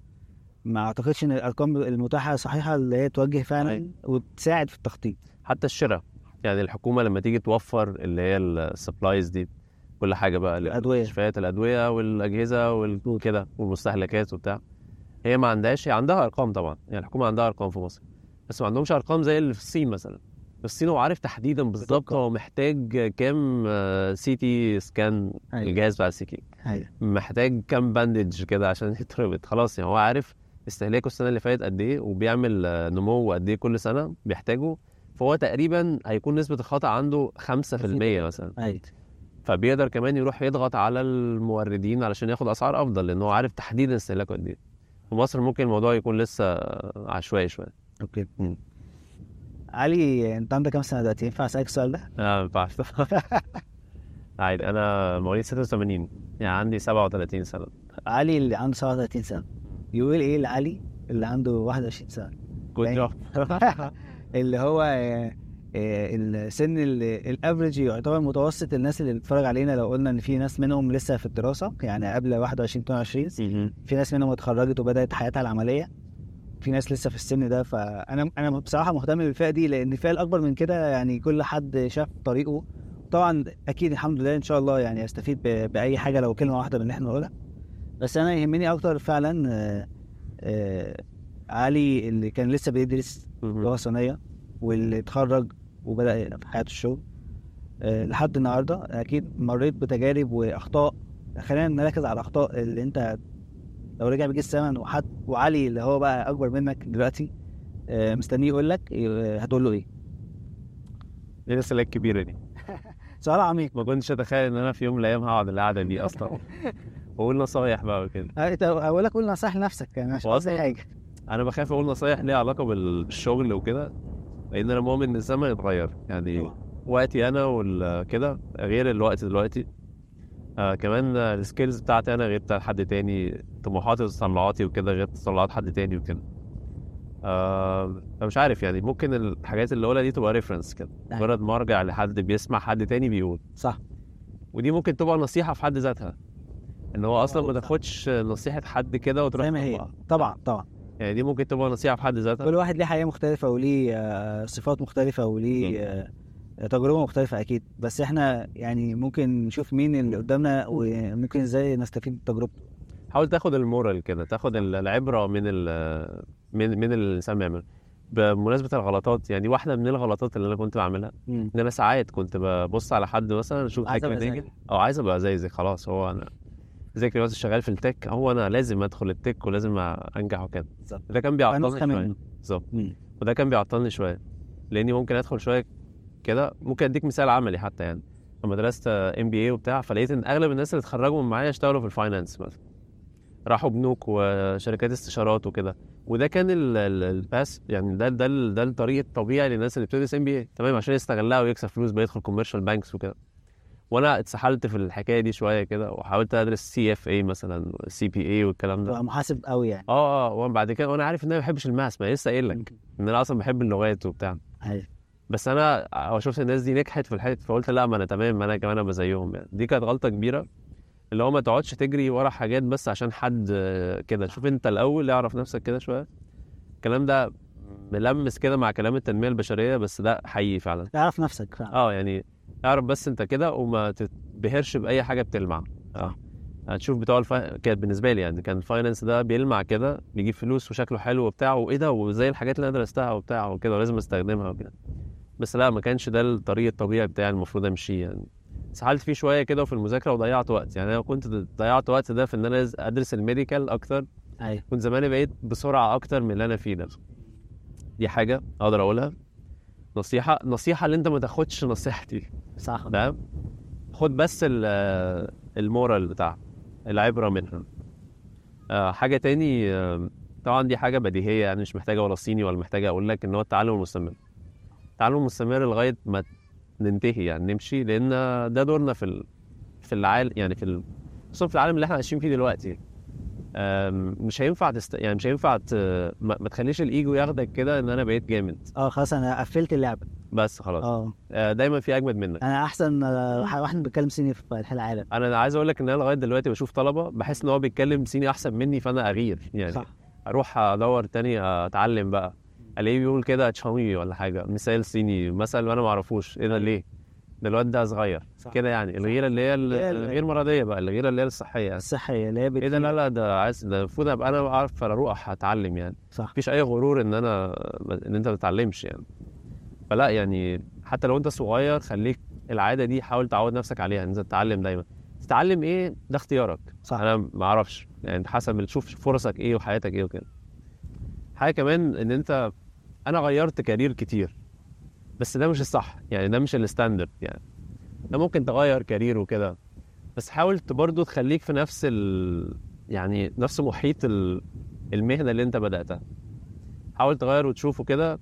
ما أعتقدش إن الأرقام المتاحة صحيحة اللي هي توجه فعلا أيوة. وتساعد في التخطيط حتى الشراء يعني الحكومة لما تيجي توفر اللي هي ال supplies دي كل حاجة بقى الأدوية. المستشفيات الأدوية والأجهزة وكده والمستهلكات وبتاع هي ما عندهاش هي عندها أرقام طبعا يعني الحكومة عندها أرقام في مصر بس ما عندهمش أرقام زي اللي في الصين مثلا. في الصين هو عارف تحديدا بالظبط. هو محتاج كام CT scan أيوة. الجهاز بتاع ال CT. أيوه. محتاج كام bandage كده عشان يتربط. خلاص يعني هو عارف استهلاكه السنة اللي فاتت قد إيه وبيعمل آه، نمو قد إيه كل سنة بيحتاجه. فهو تقريبا هيكون نسبة الخطأ عنده 5% مثلا. أيوه. فبيقدر كمان يروح يضغط على الموردين علشان ياخد أسعار أفضل لأن هو عارف تحديدا استهلاكه قد إيه. في مصر ممكن الموضوع يكون لسه عشوائي شوية. أوكي. علي أنت عندك كام سنة دلوقتي؟ ينفع أسألك السؤال ده؟ لا ما ينفعش. عادي أنا مواليد 86 يعني عندي 37 سنة. علي اللي عنده 37 سنة. يقول إيه لعلي؟ اللي عنده 21 سنة. كنت يعني- اللي هو آه، آه، السن الأفريج يعتبر متوسط. الناس اللي بتتفرج علينا لو قلنا إن في ناس منهم لسه في الدراسة يعني قبل 21 22 في ناس منهم اتخرجت وبدأت حياتها العملية. في ناس لسه في السن ده فأنا أنا بصراحة مهتم بالفئة دي لأن الفئه الاكبر من كده يعني كل حد شاف طريقه. طبعا أكيد الحمد لله إن شاء الله يعني استفيد بأي حاجة لو كلمة واحدة من اللي إحنا بنقولها. بس أنا يهمني أكتر فعلا آه، آه، علي اللي كان لسه بيدرس لغه صينية واللي اتخرج وبدأ في حياته الشغل آه، لحد النهارده. أكيد مريت بتجارب وأخطاء. خلينا نركز على الأخطاء اللي أنت لو رجع بيك الزمن وحد وعلي اللي هو بقى أكبر منك دلوقتي آه، مستنيه يقول لك هتقول له إيه؟ إيه الاسئله الكبيرة دي. سؤال عميق. ما كنتش أتخيل إن أنا في يوم من الأيام هقعد القعدة دي أصلا. واقول نصايح بقى وكده. آه، أقول لك قول نصيحه لنفسك يعني مش قصدي حاجة. أنا بخاف أقول نصايح ليها علاقة بال- بالشغل وكده لأن أنا مؤمن إن الزمن يتغير يعني. وقتي أنا وكده غير الوقت دلوقتي. آه كمان السكيلز بتاعتي أنا غير بتاعت حد تاني. طموحاتي وتطلعاتي وكده غير تطلعات حد تاني وكده. آه مش عارف يعني ممكن الحاجات اللي اقولها دي تبقى ريفرنس كده. أيوة. مجرد ما أرجع لحد بيسمع حد تاني بيقول. صح. ودي ممكن تبقى نصيحة في حد ذاتها. إن هو أصلا ما صح. تاخدش نصيحة حد كده وتروح زي ما هي. طبعا طبعا. يعني دي ممكن تبقى نصيحة في حد ذاتها. كل واحد ليه حياة مختلفة وليه آه، صفات مختلفة وليه آه، تجربة مختلفة أكيد. بس إحنا يعني ممكن نشوف مين اللي قدامنا وممكن إزاي نستفيد من تجربته. حاول تاخد المورال كده تاخد العبرة من ال من من اللي الإنسان بيعمله. بمناسبة الغلطات يعني واحدة من الغلطات اللي أنا كنت بعملها إن أنا ساعات كنت ببص على حد مثلا أشوف حاجة ناجح زيه. أو عايز أبقى زي زي خلاص هو أنا زي كده شغال في التك هو أنا لازم أدخل التك ولازم أنجح وكده. ده كان بيعطلني شوية. بالظبط. وده كان بيعطلني شوية. لأني ممكن أدخل شوية كده ممكن أديك مثال عملي حتى يعني. لما درست MBA وبتاع فلقيت إن أغلب الناس اللي اتخرجوا من معايا اشتغلوا في ال finance مثلا. راحوا بنوك وشركات استشارات وكده. وده كان ال- ال- ال path يعني ده ده ده الطريق الطبيعي للناس اللي بتدرس MBA تمام عشان يستغلها ويكسب فلوس بيدخل commercial banks وكده. وأنا اتسحلت في الحكاية دي شوية كده وحاولت أدرس CFA مثلا CPA والكلام ده. محاسب قوي يعني. آه آه وأنا بعد كده وأنا عارف إن أنا ما بحبش ال math ما لسه قايل لك إن أنا أصلا بحب اللغات وبتاع. أيوه. بس أنا هو شفت الناس دي نجحت في الحتة فقلت لا ما أنا تمام ما أنا كمان أبقى زيهم يعني. دي كانت غلطة كبيرة. اللي هو ما تقعدش تجري ورا حاجات بس عشان حد كده. شوف انت الأول اعرف نفسك كده شوية. الكلام ده ملمس كده مع كلام التنمية البشرية بس ده حقيقي فعلا. تعرف نفسك فعلا. آه يعني اعرف بس انت كده وما تتبهرش بأي حاجة بتلمع. آه هتشوف بتوع الف... كانت بالنسبة لي يعني كان الفاينانس ده بيلمع كده بيجيب فلوس وشكله حلو وبتاع وإيه ده؟ وزي الحاجات اللي أنا درستها وبتاع وكده ولازم أستخدمها وكده. بس لا ما كانش ده الطريق الطبيعي بتاعي المفروض أمشيه يعني. سحلت فيه شوية كده في المذاكرة وضيعت وقت. يعني أنا كنت ضيعت وقت ده في إن أنا أدرس ال medical أكتر. أيوه. كنت زماني بقيت بسرعة أكتر من اللي أنا فيه ده. دي حاجة أقدر أقولها. نصيحة نصيحة اللي أنت ما تاخدش نصيحتي. صح. تمام؟ خد بس ال- moral بتاعها العبرة منها. آه، حاجة تاني آه، طبعا دي حاجة بديهية يعني مش محتاجة ولا صيني ولا محتاجة أقول لك إن هو التعلم المستمر. التعلم المستمر لغاية ما ننتهي يعني نمشي لأن ده دورنا في ال... في العالم يعني في. خصوصا في العالم اللي إحنا عايشين فيه دلوقتي. مش هينفع تست... يعني مش هينفع ت... ما... ما تخليش الإيجو ياخدك كده إن أنا بقيت جامد. آه خلاص أنا قفلت اللعبة. بس خلاص. آه. آه، دايما في أجمد منك. أنا أحسن آه، واحد بيتكلم صيني في العالم. أنا عايز أقول لك إن أنا لغاية دلوقتي بشوف طلبة بحس إن هو بيتكلم صيني أحسن مني فأنا أغير. يعني صح. أروح أدور تاني أتعلم بقى. ألاقيه بيقول كده تشاوي ولا حاجة مثال صيني مثل وأنا ما أعرفوش إيه ده ليه؟ ده الواد ده صغير صح. كده يعني الغيرة اللي هي ال- هي ال- الغير مرضية بقى الغيرة اللي هي الصحية. يعني. الصحية اللي هي إيه ده؟ لا لا ده عايز ده المفروض أبقى أنا أعرف أروح أتعلم يعني. صح. مفيش أي غرور إن أنا إن أنت ما تتعلمش يعني. فلا يعني حتى لو أنت صغير خليك العادة دي حاول تعود نفسك عليها إن أنت تتعلم دايما. تتعلم إيه؟ ده اختيارك. صح. أنا ما أعرفش يعني حسب تشوف فرصك إيه وحياتك إيه وكده. حاجة كمان إن أنت أنا غيرت career كتير بس ده مش الصح يعني ده مش ال standard يعني. ده ممكن تغير career وكده بس حاول ت- برضه تخليك في نفس ال يعني نفس محيط ال... المهنة اللي أنت بدأتها. حاول تغير وتشوفه كده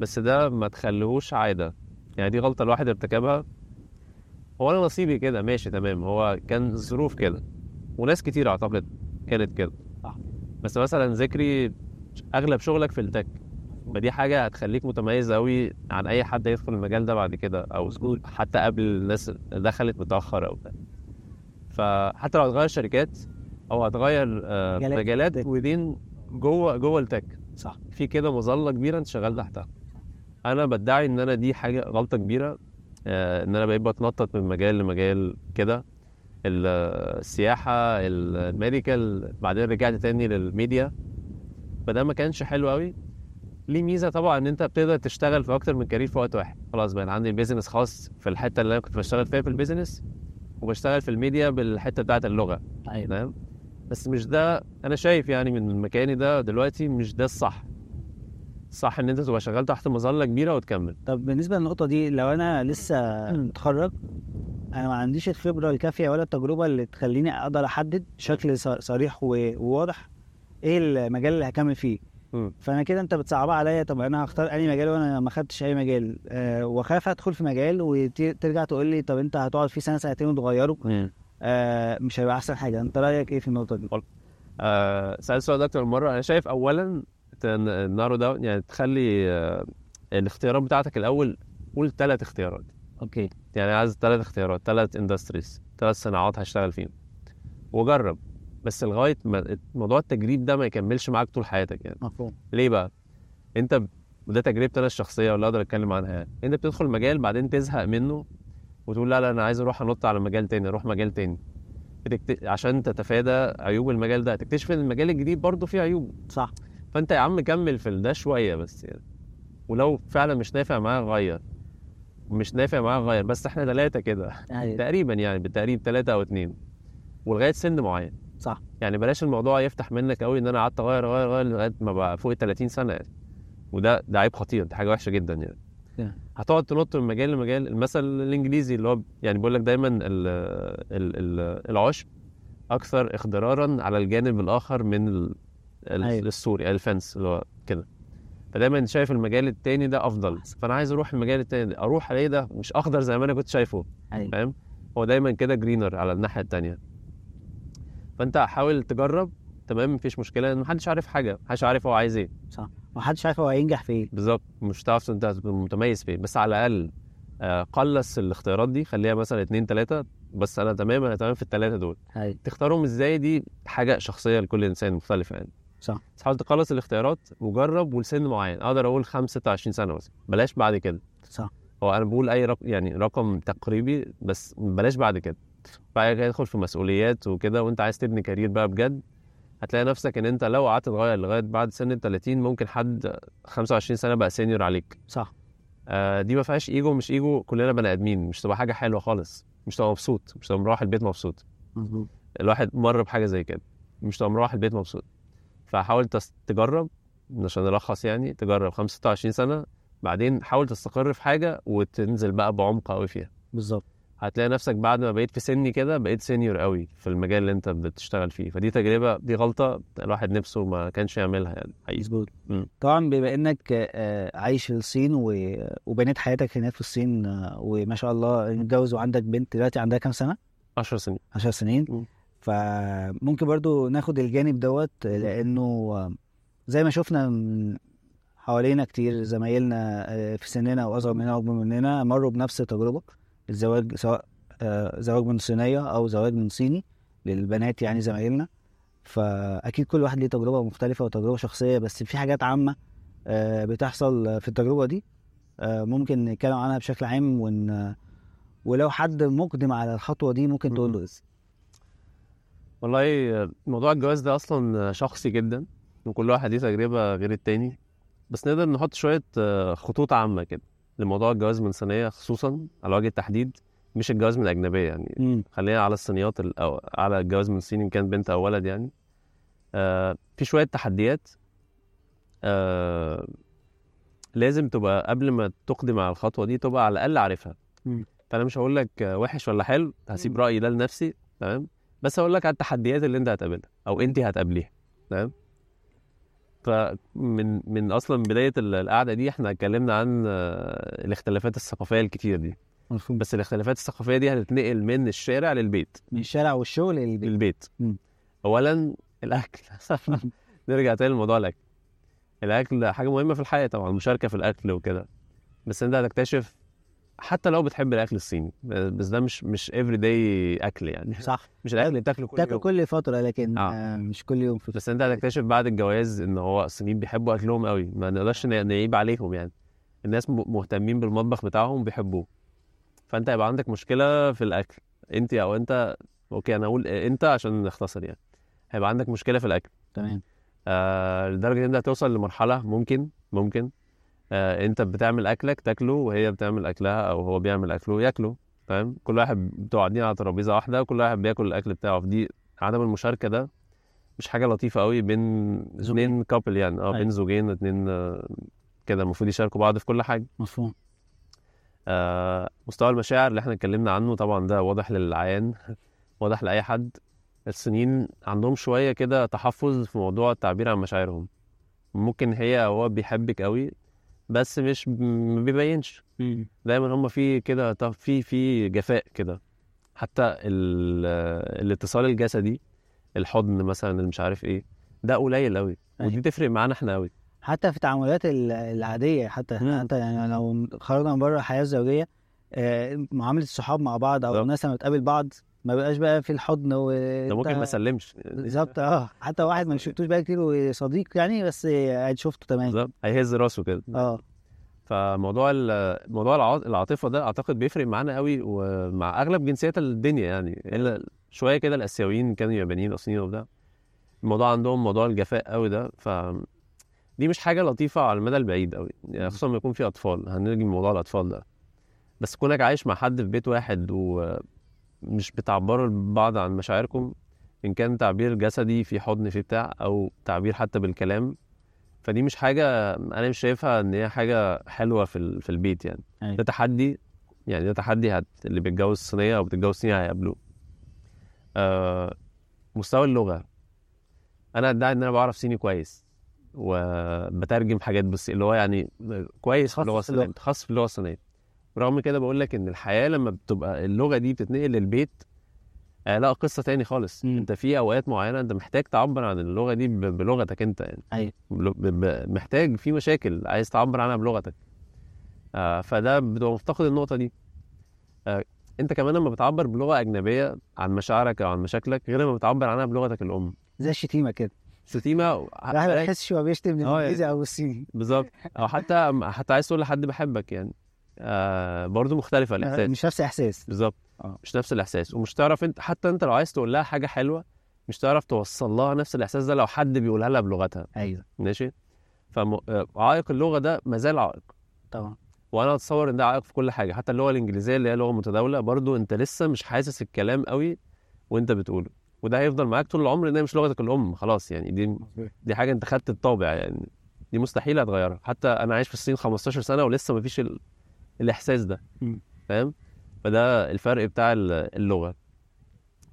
بس ده ما تخليهوش عادة. يعني دي غلطة الواحد ارتكبها. هو أنا نصيبي كده ماشي تمام. هو كان الظروف كده وناس كتير أعتقد كانت كده. بس مثلا ذكري أغلب شغلك في التك. فدي حاجة هتخليك متميز قوي عن أي حد يدخل المجال ده بعد كده أو مظبوط. حتى قبل الناس دخلت متأخر أو بتاع فحتى لو هتغير شركات أو هتغير آه، مجالات. ودين جوه جوه التك صح. في كده مظلة كبيرة أنت شغال تحتها. أنا بدعي إن أنا دي حاجة غلطة كبيرة آه، إن أنا بقيت بتنطط من مجال لمجال كده. ال- السياحة ال medical بعدين رجعت تاني للميديا. فده ما كانش حلو قوي ليه ميزة طبعا إن أنت بتقدر تشتغل في أكتر من career في وقت واحد. خلاص بقى عندي business خاص في الحتة اللي أنا كنت بشتغل فيها في ال business وبشتغل في الميديا بالحتة بتاعت اللغة. أيوه. تمام؟ بس مش ده أنا شايف يعني من مكاني ده دلوقتي مش ده الصح. الصح إن أنت تبقى شغال تحت مظلة كبيرة وتكمل. طب بالنسبة للنقطة دي لو أنا لسه متخرج أنا ما عنديش الخبرة الكافية ولا التجربة اللي تخليني أقدر أحدد بشكل صريح وواضح إيه المجال اللي هكمل فيه. فانا كده انت بتصعبها عليا طب أنا هختار اي مجال وأنا ما خدتش اي مجال. أه واخاف ادخل في مجال وترجع تقول لي طب انت هتقعد فيه سنة سنتين وتغيره. أه مش هيبقى احسن حاجة. انت رأيك إيه في النقطة دي؟ آه سألت السؤال ده أكتر من مرة. أنا شايف اولا narrow down يعني تخلي آه الاختيارات بتاعتك الأول قول ثلاث اختيارات. okay. يعني عايز ثلاث اختيارات ثلاث industries ثلاث صناعات هشتغل فيهم. وجرب. بس لغاية ما موضوع التجريب ده ما يكملش معاك طول حياتك يعني. مفهوم. ليه بقى؟ انت وده تجربتي أنا الشخصية واللي أقدر أتكلم عنها يعني. انت بتدخل مجال بعدين تزهق منه وتقول لا لا أنا عايز أروح أنط على مجال تاني أروح مجال تاني. بتكت... عشان تتفادى عيوب المجال ده. تكتشف إن المجال الجديد برضه فيه عيوب. صح. فأنت يا عم كمل في ده شوية بس يعني. ولو فعلا مش نافع معاه غير. مش نافع معاه غير. بس إحنا ثلاثة كده. أيوة. تقريبا يعني بالتقريب ثلاثة أو اثنين ولغاية سن معين. صح. يعني بلاش الموضوع يفتح منك قوي إن أنا قعدت أغير أغير أغير لغاية ما بقى فوق ال 30 سنة يعني. وده ده عيب خطير دي حاجة وحشة جدا يعني. Yeah. هتقعد تنط من مجال لمجال. المثل الإنجليزي اللي هو يعني بيقول لك دايما ال ال ال العشب أكثر اخضرارا على الجانب الآخر من ال ال- أيوة. السوري الفنس اللي هو كده. فدايما شايف المجال التاني ده أفضل. فأنا عايز أروح المجال التاني ده. أروح ألاقي ده مش أخضر زي ما أنا كنت شايفه. أيوه. فاهم؟ هو دايما كده جرينر على الناحية التانية. فانت حاول تجرب تمام؟ مفيش مشكلة إن محدش عارف حاجة محدش عارف هو عايز إيه. محدش عارف هو هينجح في إيه. بالظبط. مش هتعرف أنت متميز فين بس على الأقل آه، قلص الاختيارات دي خليها مثلا اتنين تلاتة بس أنا تمام أنا تمام في التلاتة دول. هاي تختارهم إزاي دي حاجة شخصية لكل إنسان مختلفة يعني. صح. بس حاول تخلص الاختيارات وجرب ولسن معين. أقدر أقول 5 26 سنة مثلا. بلاش بعد كده. صح. هو أنا بقول أي رقم يعني رقم تقريبي بس بلاش بعد كده. بعد كده تدخل في مسؤوليات وكده وانت عايز تبني career بقى بجد هتلاقي نفسك ان انت لو قعدت تغير لغاية بعد سن ال 30 ممكن حد 25 سنة بقى senior عليك. صح. آه دي ما فيهاش ايجو مش ايجو كلنا بني آدمين مش تبقى حاجة حلوة خالص مش تبقى مبسوط مش تبقى مروح البيت مبسوط. مظبوط. الواحد مر بحاجة زي كده مش تبقى مروح البيت مبسوط. فحاول تجرب عشان نلخص يعني تجرب 25 سنة بعدين حاول تستقر في حاجة وتنزل بقى بعمق قوي فيها. بالظبط. هتلاقي نفسك بعد ما بقيت في سني كده بقيت senior قوي في المجال اللي انت بتشتغل فيه. فدي تجربة دي غلطة الواحد نفسه ما كانش يعملها يعني مظبوط. طبعا بما إنك آه، عايش في الصين و- وبنيت حياتك هناك في الصين آه، وما شاء الله متجوز وعندك بنت دلوقتي عندها كام سنة؟ 10 سنين. 10 سنين. مم. فممكن برضو ناخد الجانب دوت لأنه آه، زي ما شفنا من حوالينا كتير زمايلنا في سننا وأصغر مننا وأكبر مننا مروا بنفس التجربة. الزواج سواء آه، زواج من صينية أو زواج من صيني للبنات يعني زمايلنا. فأكيد كل واحد ليه تجربة مختلفة وتجربة شخصية بس في حاجات عامة آه، بتحصل في التجربة دي آه، ممكن نتكلم عنها بشكل عام ون ولو حد مقدم على الخطوة دي ممكن تقول له؟ والله موضوع الجواز ده أصلا شخصي جدا وكل واحد ليه تجربة غير التاني. بس نقدر نحط شوية خطوط عامة كده. لموضوع الجواز من صينية خصوصا على وجه التحديد مش الجواز من اجنبيه يعني مم. خلينا على الصينيات ال- أو على الجواز من صيني كان بنت أو ولد يعني آه في شوية تحديات آه لازم تبقى قبل ما تقدم على الخطوة دي تبقى على الأقل عارفها. فأنا مش هقول لك وحش ولا حلو هسيب. رايي ده لنفسي تمام بس هقول لك على التحديات اللي أنت هتقابلها أو انت هتقابليها تمام فمن من أصلا بداية ال- القعدة دي إحنا اتكلمنا عن آه، الاختلافات الثقافية الكتير دي. مفهوم. بس الاختلافات الثقافية دي هتتنقل من الشارع للبيت. من الشارع والشغل للبيت. مم. اولا الأكل. نرجع تاني لموضوع الأكل. الأكل حاجة مهمة في الحياة طبعا المشاركه في الأكل وكده. بس أنت هتكتشف حتى لو بتحب الأكل الصيني بس ده مش مش افري داي أكل يعني. صح. مش الأكل اللي بتاكله كل تاكل يوم. كل فترة لكن آه. آه. مش كل يوم في بس أنت هتكتشف بعد الجواز إن هو الصينيين بيحبوا أكلهم قوي. ما نقدرش نعيب عليهم يعني. الناس مهتمين بالمطبخ بتاعهم بيحبوه. فأنت هيبقى عندك مشكلة في الأكل. أنت أو أنت okay أنا أقول أنت عشان نختصر يعني. هيبقى عندك مشكلة في الأكل. تمام. آه لدرجة إن أنت هتوصل لمرحلة ممكن ممكن آه انت بتعمل اكلك تاكله وهي بتعمل اكلها أو هو بيعمل اكله ياكله فاهم؟ كل واحد بتبقوا قاعدين على ترابيزة واحدة وكل واحد بياكل الاكل بتاعه. فدي عدم المشاركة ده مش حاجة لطيفة قوي بين زوجين. اتنين couple يعني. آه أيوة. بين زوجين اتنين آه، كده المفروض يشاركوا بعض في كل حاجة. مفهوم. آه مستوى المشاعر اللي إحنا اتكلمنا عنه طبعا ده واضح للعيان واضح لأي حد. الصينيين عندهم شوية كده تحفظ في موضوع التعبير عن مشاعرهم. ممكن هي هو بيحبك قوي بس مش ما بيبينش دايما هم في كده طب في في جفاء كده حتى ال- الاتصال الجسدي الحضن مثلا اللي مش عارف إيه ده قليل قوي أيوة. ودي تفرق معانا إحنا قوي حتى في التعاملات ال- العادية حتى مم. حتى يعني لو خرجنا من بره الحياة الزوجيه آه، معاملة الصحاب مع بعض أو. الناس لما بتقابل بعض ما بقاش بقى في الحضن و ده ممكن ما اسلمش بالظبط آه. حتى واحد ما شفتوش بقى كتير وصديق يعني بس قاعد شفته تمام. بالظبط. هيهز راسه كده. آه. فموضوع ال- موضوع الع- العاطفة ده أعتقد بيفرق معانا قوي ومع أغلب جنسيات الدنيا يعني. الا شوية كده الآسيويين كانوا يابانيين أصليين وبتاع. الموضوع عندهم موضوع الجفاء قوي ده. ف دي مش حاجة لطيفة على المدى البعيد قوي. يعني خصوصا لما يكون في أطفال. هنرجع موضوع الأطفال ده. بس كونك عايش مع حد في بيت واحد ومش بتعبروا لبعض عن مشاعركم إن كان تعبير جسدي في حضن في بتاع أو تعبير حتى بالكلام فدي مش حاجة أنا مش شايفها إن هي حاجة حلوة في ال- في البيت يعني. أيوة. ده تحدي يعني ده تحدي هت... اللي بيتجوز صينية أو بتتجوز صينيه هيقابلوه. آه مستوى اللغة. أنا ادعي إن أنا بعرف صيني كويس وبترجم حاجات بس اللي هو يعني كويس في متخصص اللغة. الصينية. متخصص في اللغة الصينية. رغم كده بقول لك إن الحياة لما بتبقى اللغة دي بتتنقل للبيت آه لا قصة تاني خالص. مم. أنت في أوقات معينة أنت محتاج تعبر عن اللغة دي بلغتك أنت. يعني أيوه محتاج في مشاكل عايز تعبر عنها بلغتك. آه فده بتبقى مفتقد النقطة دي. آه أنت كمان لما بتعبر بلغة أجنبية عن مشاعرك أو عن مشاكلك غير لما بتعبر عنها بلغتك الأم. زي الشتيمة كده. شتيمه الواحد ما بيحسش هو بيشتم آه، الانجليزي أو الصيني بالظبط. أو حتى حتى عايز تقول لحد بحبك يعني. آه برضه مختلفة. الإحساس. مش نفس احساس بالظبط. آه. مش نفس الإحساس. ومش تعرف أنت حتى أنت لو عايز تقول لها حاجة حلوة مش تعرف توصل لها نفس الإحساس ده لو حد بيقولها لها بلغتها. أيوه. ماشي؟ فعائق اللغة ده مازال عائق. طبعا. وأنا أتصور إن ده عائق في كل حاجة. حتى اللغة الإنجليزية اللي هي لغة متداولة برضو أنت لسه مش حاسس الكلام قوي وأنت بتقوله. وده هيفضل معاك طول العمر لأن هي مش لغتك الأم خلاص يعني. دي دي حاجة أنت خدت الطابع يعني. دي مستحيل هتغيرها. حتى أنا عايش في الصين 15 سنة ولسه ما فيش. الإحساس ده. فاهم؟ فده الفرق بتاع ال- اللغة.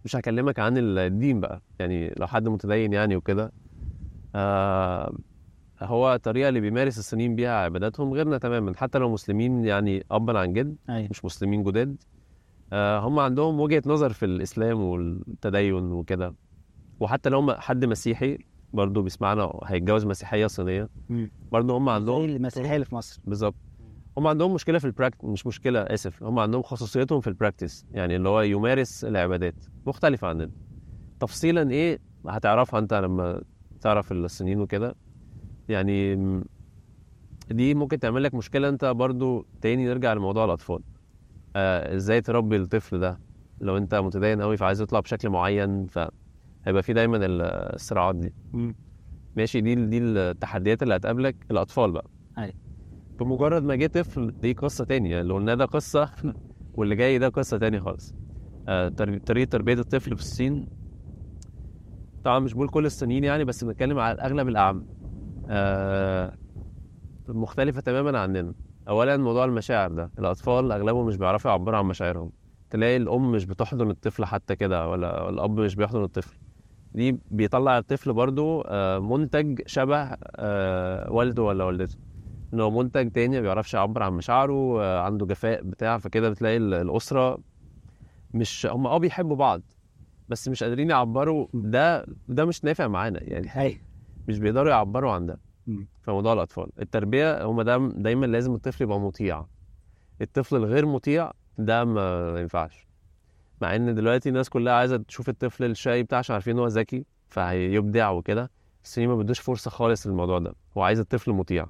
مش هكلمك عن الدين بقى يعني لو حد متدين يعني وكده آه هو الطريقة اللي بيمارس الصينيين بيها عباداتهم غيرنا تماما حتى لو مسلمين يعني ابا عن جد أيوه. مش مسلمين جداد آه هم عندهم وجهة نظر في الإسلام والتدين وكده. وحتى لو هم حد مسيحي برضه بيسمعنا هيتجوز مسيحية صينية. برضه هم زي عندهم المسيحية اللي في مصر. بالظبط. هم عندهم مشكلة في ال practice مش مشكلة آسف هم عندهم خصوصيتهم في ال practice يعني اللي هو يمارس العبادات مختلفة عننا تفصيلا إيه؟ هتعرفها أنت لما تعرف الصينيين وكده. يعني دي ممكن تعمل لك مشكلة أنت برضو تاني نرجع لموضوع الأطفال. آه إزاي تربي الطفل ده؟ لو أنت متدين قوي فعايز يطلع بشكل معين فهيبقى في دايما ال- الصراعات دي. ماشي دي دي التحديات اللي هتقابلك. الأطفال بقى. أيوة. بمجرد ما جه طفل دي قصة تانية. اللي قلناه ده قصة واللي جاي ده قصة تانية خالص. آه طريقة تربية الطفل في الصين. طبعا مش بقول كل الصينيين يعني بس بنتكلم على أغلب الأعم. آه مختلفة تماما عننا. اولا موضوع المشاعر ده. الأطفال أغلبهم مش بيعرفوا يعبروا عن مشاعرهم. تلاقي الأم مش بتحضن الطفل حتى كده ولا الأب مش بيحضن الطفل. دي بيطلع الطفل برضو آه، منتج شبه آه، والده ولا والدته. ان هو منتج تاني ما بيعرفش يعبر عن مشاعره آه، عنده جفاء بتاع فكده بتلاقي ال- الأسرة مش هم آه بيحبوا بعض بس مش قادرين يعبروا ده ده مش نافع معانا يعني أيوه مش بيقدروا يعبروا عن ده. في موضوع الأطفال التربية هم ده دايما لازم الطفل يبقى مطيع. الطفل الغير مطيع ده ما ينفعش. مع إن دلوقتي الناس كلها عايزة تشوف الطفل الشقي بتاعه عشان عارفين إن هو ذكي فهيبدع وكده الصيني ما بدوش فرصة خالص للموضوع ده هو عايز الطفل مطيع.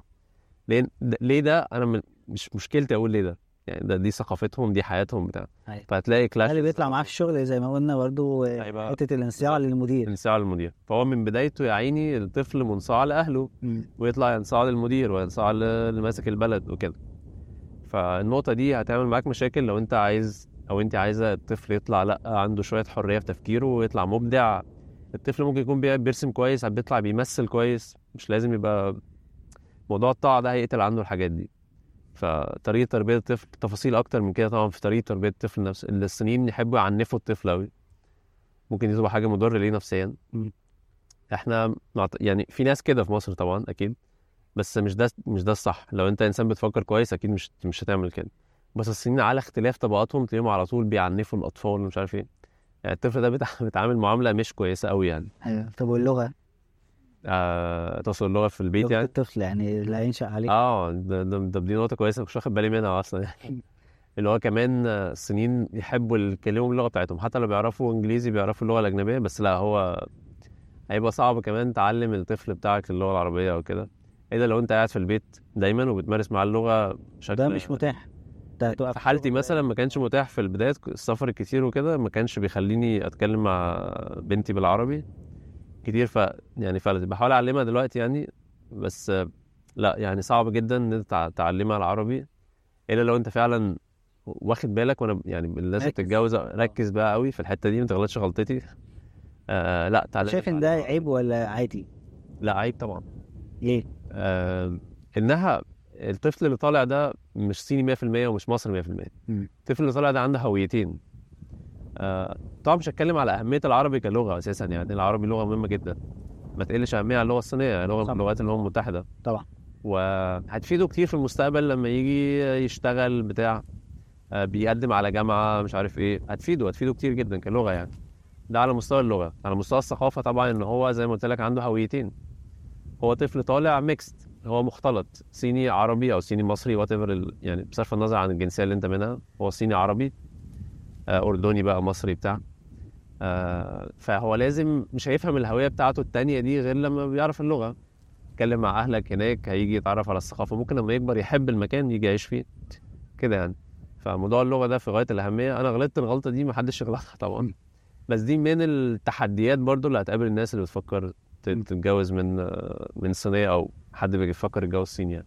ليه ده ليه ده؟ أنا من- مش مشكلتي أقول ليه ده. يعني ده دي ثقافتهم دي حياتهم بتاع. أيوة. فهتلاقي كلاش اللي بيطلع معاه في الشغل زي ما قلنا برضو حتة الانصياع للمدير؟ انصاع للمدير. فهو من بدايته يا عيني الطفل منصاع لأهله مم. ويطلع ينصاع للمدير وينصاع اللي ماسك البلد وكده. فالنقطة دي هتعمل معاك مشاكل لو أنت عايز أو أنت عايزة الطفل يطلع لأ عنده شوية حرية في تفكيره ويطلع مبدع. الطفل ممكن يكون بي- بيرسم كويس بيطلع بيمثل كويس. مش لازم يبقى موضوع الطاعة ده هيقتل عنه الحاجات دي. فطريقة تربية الطفل تفاصيل أكتر من كده طبعا في طريقة تربية الطفل نفسه الصينيين يحبوا يعنفوا الطفل أوي. ممكن دي تبقى حاجة مضرة ليه نفسيا. إحنا يعني في ناس كده في مصر طبعا أكيد بس مش ده مش ده الصح. لو أنت إنسان بتفكر كويس أكيد مش مش هتعمل كده. بس الصينيين على اختلاف طبقاتهم تلاقيهم على طول بيعنفوا الأطفال ومش عارف إيه. يعني الطفل ده بيتع- بيتعامل معاملة مش كويسة قوي يعني. أيوه. طب واللغة؟ آه توصل اللغة في البيت يعني؟ الطفل يعني اللي هينشا عليه آه ده, ده, ده دي نقطة كويسة مش واخد بالي منها أصلا يعني. اللي هو كمان الصينيين يحبوا يتكلموا باللغة بتاعتهم. حتى لو بيعرفوا إنجليزي بيعرفوا اللغة الأجنبية بس لا هو هيبقى صعب كمان تعلم الطفل بتاعك اللغة العربية أو كده. إيه ده لو أنت قاعد في البيت دايما وبتمارس معاه اللغة بشكل ده مش متاح. هتقف في حالتي مثلا ما كانش متاح في البداية السفر الكتير وكده ما كانش بيخليني أتكلم مع بنتي بالعربي. كتير ف يعني فعلا بحاول أعلمها دلوقتي يعني. بس آه، لأ يعني صعب جدا إن أنت تع- تعلمها العربي إلا لو أنت فعلا واخد بالك وأنا يعني الناس. بتتجوز ركز بقى قوي في الحتة دي ما تغلطش غلطتي. آه لأ تعلم. شايف إن ده عيب ولا عادي؟ لأ عيب طبعا. ليه؟ آه إنها الطفل اللي طالع ده مش صيني 100% ومش مصري 100% مم. الطفل اللي طالع ده عنده هويتين. آه طبعا مش هتكلم على أهمية العربي كلغة أساسا يعني العربي لغة مهمة جدا. ما تقلش أهمية عن اللغة الصينية لغه من. لغات الأمم المتحدة. طبعا. وهتفيده كتير في المستقبل لما يجي يشتغل بتاع آه بيقدم على جامعة مش عارف إيه. هتفيده هتفيده كتير جدا كلغة يعني. ده على مستوى اللغة. على مستوى الثقافة طبعا إن هو زي ما قلت لك عنده هويتين. هو طفل طالع mixed هو مختلط. صيني عربي أو صيني مصري وات يعني بصرف النظر عن الجنسية اللي أنت منها هو صيني عربي. آه، أردني بقى مصري بتاع. آه، فهو لازم مش هيفهم الهوية بتاعته التانية دي غير لما بيعرف اللغة. يتكلم مع أهلك هناك هيجي يتعرف على الثقافة. ممكن لما يكبر يحب المكان يجي يعيش فيه. كده يعني. فموضوع اللغة ده في غاية الأهمية. أنا غلطت الغلطة دي محدش يغلطها طبعا. بس دي من التحديات برضو اللي هتقابل الناس اللي بتفكر تتجوز من آه، من صينيه أو حد بيفكر يتجوز صيني يعني.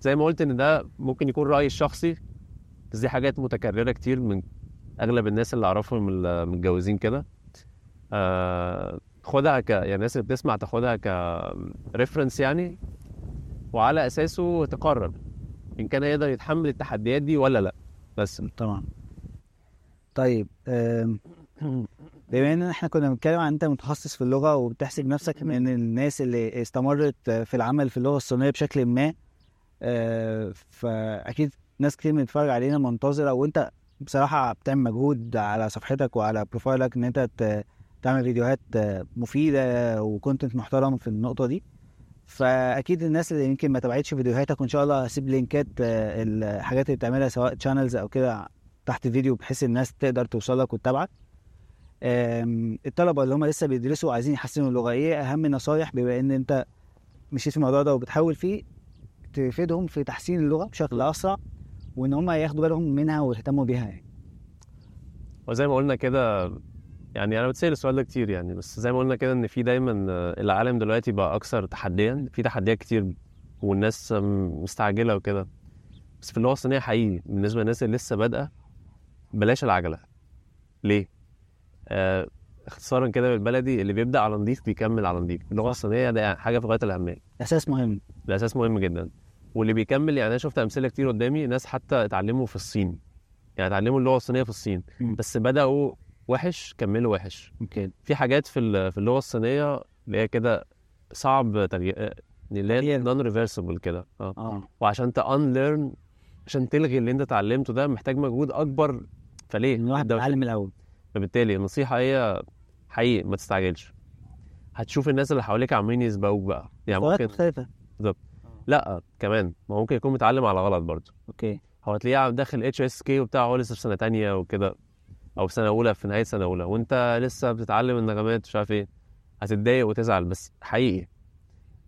زي ما قلت إن ده ممكن يكون رايي الشخصي بس دي حاجات متكررة كتير من أغلب الناس اللي أعرفهم متجوزين كده آه خدها ك يعني الناس اللي بتسمع تاخدها ك ريفرنس يعني وعلى أساسه تقرر إن كان هيقدر يتحمل التحديات دي ولا لأ. بس. طبعا طيب بما إن إحنا كنا بنتكلم عن أنت متخصص في اللغة وبتحسب نفسك من الناس اللي استمرت في العمل في اللغة الصينية بشكل ما آه، فأكيد ناس كتير بتتفرج علينا منتظرة وأنت بصراحة بتعمل مجهود على صفحتك وعلى profile ك إن أنت تعمل فيديوهات مفيدة و content محترم في النقطة دي. فأكيد الناس اللي يمكن ما تابعتش فيديوهاتك وإن شاء الله هسيب link ات آه، الحاجات اللي بتعملها سواء channels أو كده تحت الفيديو بحيث الناس تقدر توصل لك وتتابعك الطلبة اللي هم لسه بيدرسوا وعايزين يحسنوا اللغة إيه أهم نصايح؟ بما إن أنت مشيت في الموضوع ده وبتحاول فيه تفيدهم في تحسين اللغة بشكل أسرع. وإن هم ياخدوا بالهم منها ويهتموا بيها يعني. وزي ما قلنا كده يعني أنا بتسأل السؤال ده كتير يعني بس زي ما قلنا كده إن في دايما العالم دلوقتي بقى أكثر تحديا في تحديات كتير والناس مستعجلة وكده. بس في اللغة الصينية حقيقي بالنسبة للناس اللي لسه بادئة بلاش العجلة. ليه؟ آه اختصارا كده بالبلدي اللي بيبدأ على نضيف بيكمل على نضيف. اللغة الصينية ده حاجة في غاية الأهمية. أساس مهم. ده أساس مهم جدا. واللي بيكمل يعني أنا شفت أمثلة كتير قدامي ناس حتى اتعلموا في الصين. يعني اتعلموا اللغة الصينية في الصين مم. بس بدأوا وحش كملوا وحش. أوكي. في حاجات في في اللغة الصينية اللي هي كده صعب تغيير اللي هي. non reversible كده. آه. آه. وعشان ت unlearn عشان تلغي اللي أنت اتعلمته ده محتاج مجهود أكبر. فليه؟ إن الواحد بيتعلم الأول. فبالتالي النصيحة هي حقيقي ما تستعجلش. هتشوف الناس اللي حواليك عمالين يسبقوك بقى. يعني ممكن مختلفة. لا كمان. ما ممكن يكون متعلم على غلط برضه. okay. هو تلاقيه داخل HSK وبتاع هو لسه في سنة تانية وكده أو في سنة أولى في نهاية سنة أولى وأنت لسه بتتعلم النغمات مش عارف إيه. هتتضايق وتزعل بس حقيقي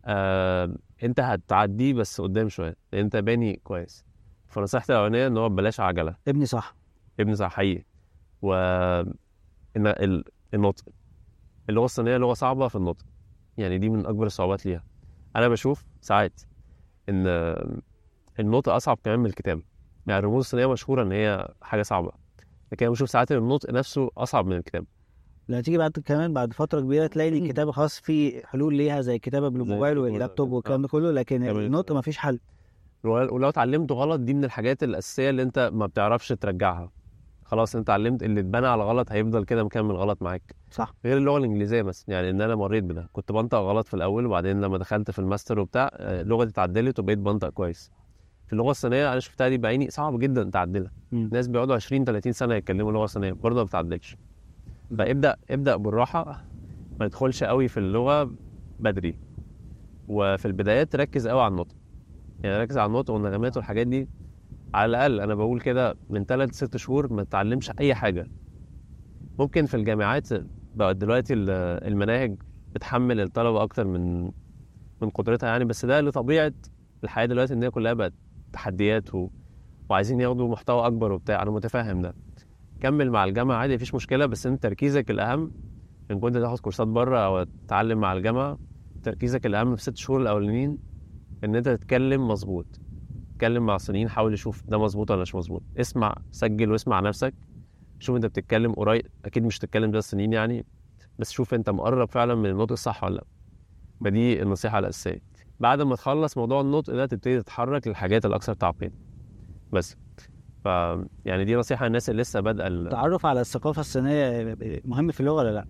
آه أنت هتعديه بس قدام شوية لأن أنت باني كويس. فنصيحتي الأولانية إن هو بلاش عجلة. ابني صح. ابني صح حقيقي. و ال- النطق. اللغة الصينية لغة صعبة في النطق. يعني دي من أكبر الصعوبات ليها. أنا بشوف ساعات إن النطق أصعب كمان من الكتابة. يعني الرموز الصينية مشهورة إن هي حاجة صعبة لكن أنا بشوف ساعات إن النطق نفسه أصعب من الكتابة. لما تيجي بعد كمان بعد فترة كبيرة تلاقي ان الكتابه خلاص في حلول ليها زي الكتابه بالموبايل. واللابتوب والكلام آه. ده كله لكن النطق ما فيش حل. ولو ولو اتعلمته غلط دي من الحاجات الأساسية اللي أنت ما بتعرفش ترجعها. خلاص أنت علمت اللي اتبنى على غلط هيفضل كده مكمل غلط معاك. صح. غير اللغة الإنجليزية مثلا يعني إن أنا مريت بده. كنت بنطق غلط في الأول وبعدين لما دخلت في الماستر وبتاع آه، لغتي اتعدلت وبقيت بنطق كويس. في اللغة الصينيه أنا شفتها دي بعيني صعب جدا تعدلها. ناس بيقعدوا 20 30 سنة يتكلموا لغة صينيه برضه ما بتعدلش. فابدأ ابدأ بالراحة ما تدخلش قوي في اللغة بدري. وفي البدايات ركز قوي على النطق. يعني ركز على النطق والنغمات والحاجات دي. على الأقل أنا بقول كده من 3 ل 6 شهور ما تتعلمش أي حاجة. ممكن في الجامعات بقى دلوقتي ال- المناهج بتحمل الطلبة أكتر من من قدرتها يعني بس ده لطبيعة الحياة دلوقتي إن هي كلها بقت تحديات و... وعايزين ياخدوا محتوى أكبر وبتاع. أنا متفاهم ده. كمل مع الجامعة عادي مفيش مشكلة بس انت تركيزك الأهم إن كنت تاخد كورسات بره أو تتعلم مع الجامعة تركيزك الأهم في ست شهور الأولانيين إن أنت تتكلم مظبوط. تتكلم مع الصينيين حاول تشوف ده مظبوط ولا مش مظبوط. اسمع سجل واسمع نفسك. شوف انت بتتكلم قريب. أكيد مش تتكلم زي الصينيين يعني بس شوف انت مقرب فعلا من النطق الصح ولا لأ. فدي النصيحة الأساسية. بعد ما تخلص موضوع النطق ده تبتدي تتحرك للحاجات الأكثر تعقيدا بس. ف يعني دي نصيحة للناس اللي لسه بادئة ال- التعرف على الثقافة الصينية مهم في اللغة ولا لأ؟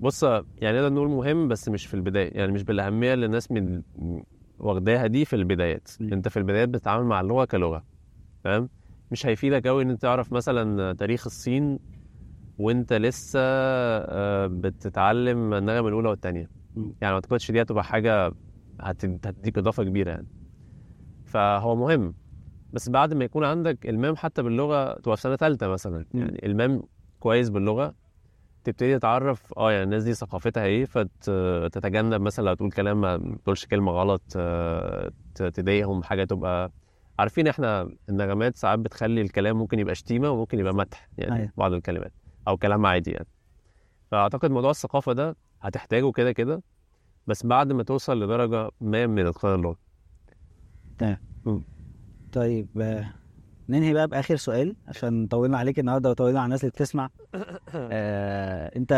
بص يعني نقدر نقول مهم بس مش في البداية. يعني مش بالأهمية اللي الناس من واخداها دي في البدايات مم. انت في البدايات بتتعامل مع اللغة كلغة فاهم مش هيفيدك قوي إن انت تعرف مثلا تاريخ الصين وانت لسه آه، بتتعلم النغمه الأولى والثانيه. يعني ما أعتقدش دي هتبقى حاجة هت- هتديك إضافة كبيرة يعني فهو مهم بس بعد ما يكون عندك إلمام حتى باللغة تبقى في سنة ثالثه مثلا. يعني إلمام كويس باللغة تبتدي تتعرف آه يعني الناس دي ثقافتها إيه فتتجنب مثلا لو تقول كلام ما تقولش كلمة غلط آه، تضايقهم حاجة تبقى عارفين إحنا النغمات ساعات بتخلي الكلام ممكن يبقى شتيمة وممكن يبقى مدح يعني أيوة. بعض الكلمات أو كلام عادي يعني. فأعتقد موضوع الثقافة ده هتحتاجه كده كده بس بعد ما توصل لدرجة ما من اتقان اللغة طيب آه، ننهي بقى بآخر سؤال عشان طولنا عليك النهارده وطولنا على الناس اللي بتسمع. آه، انت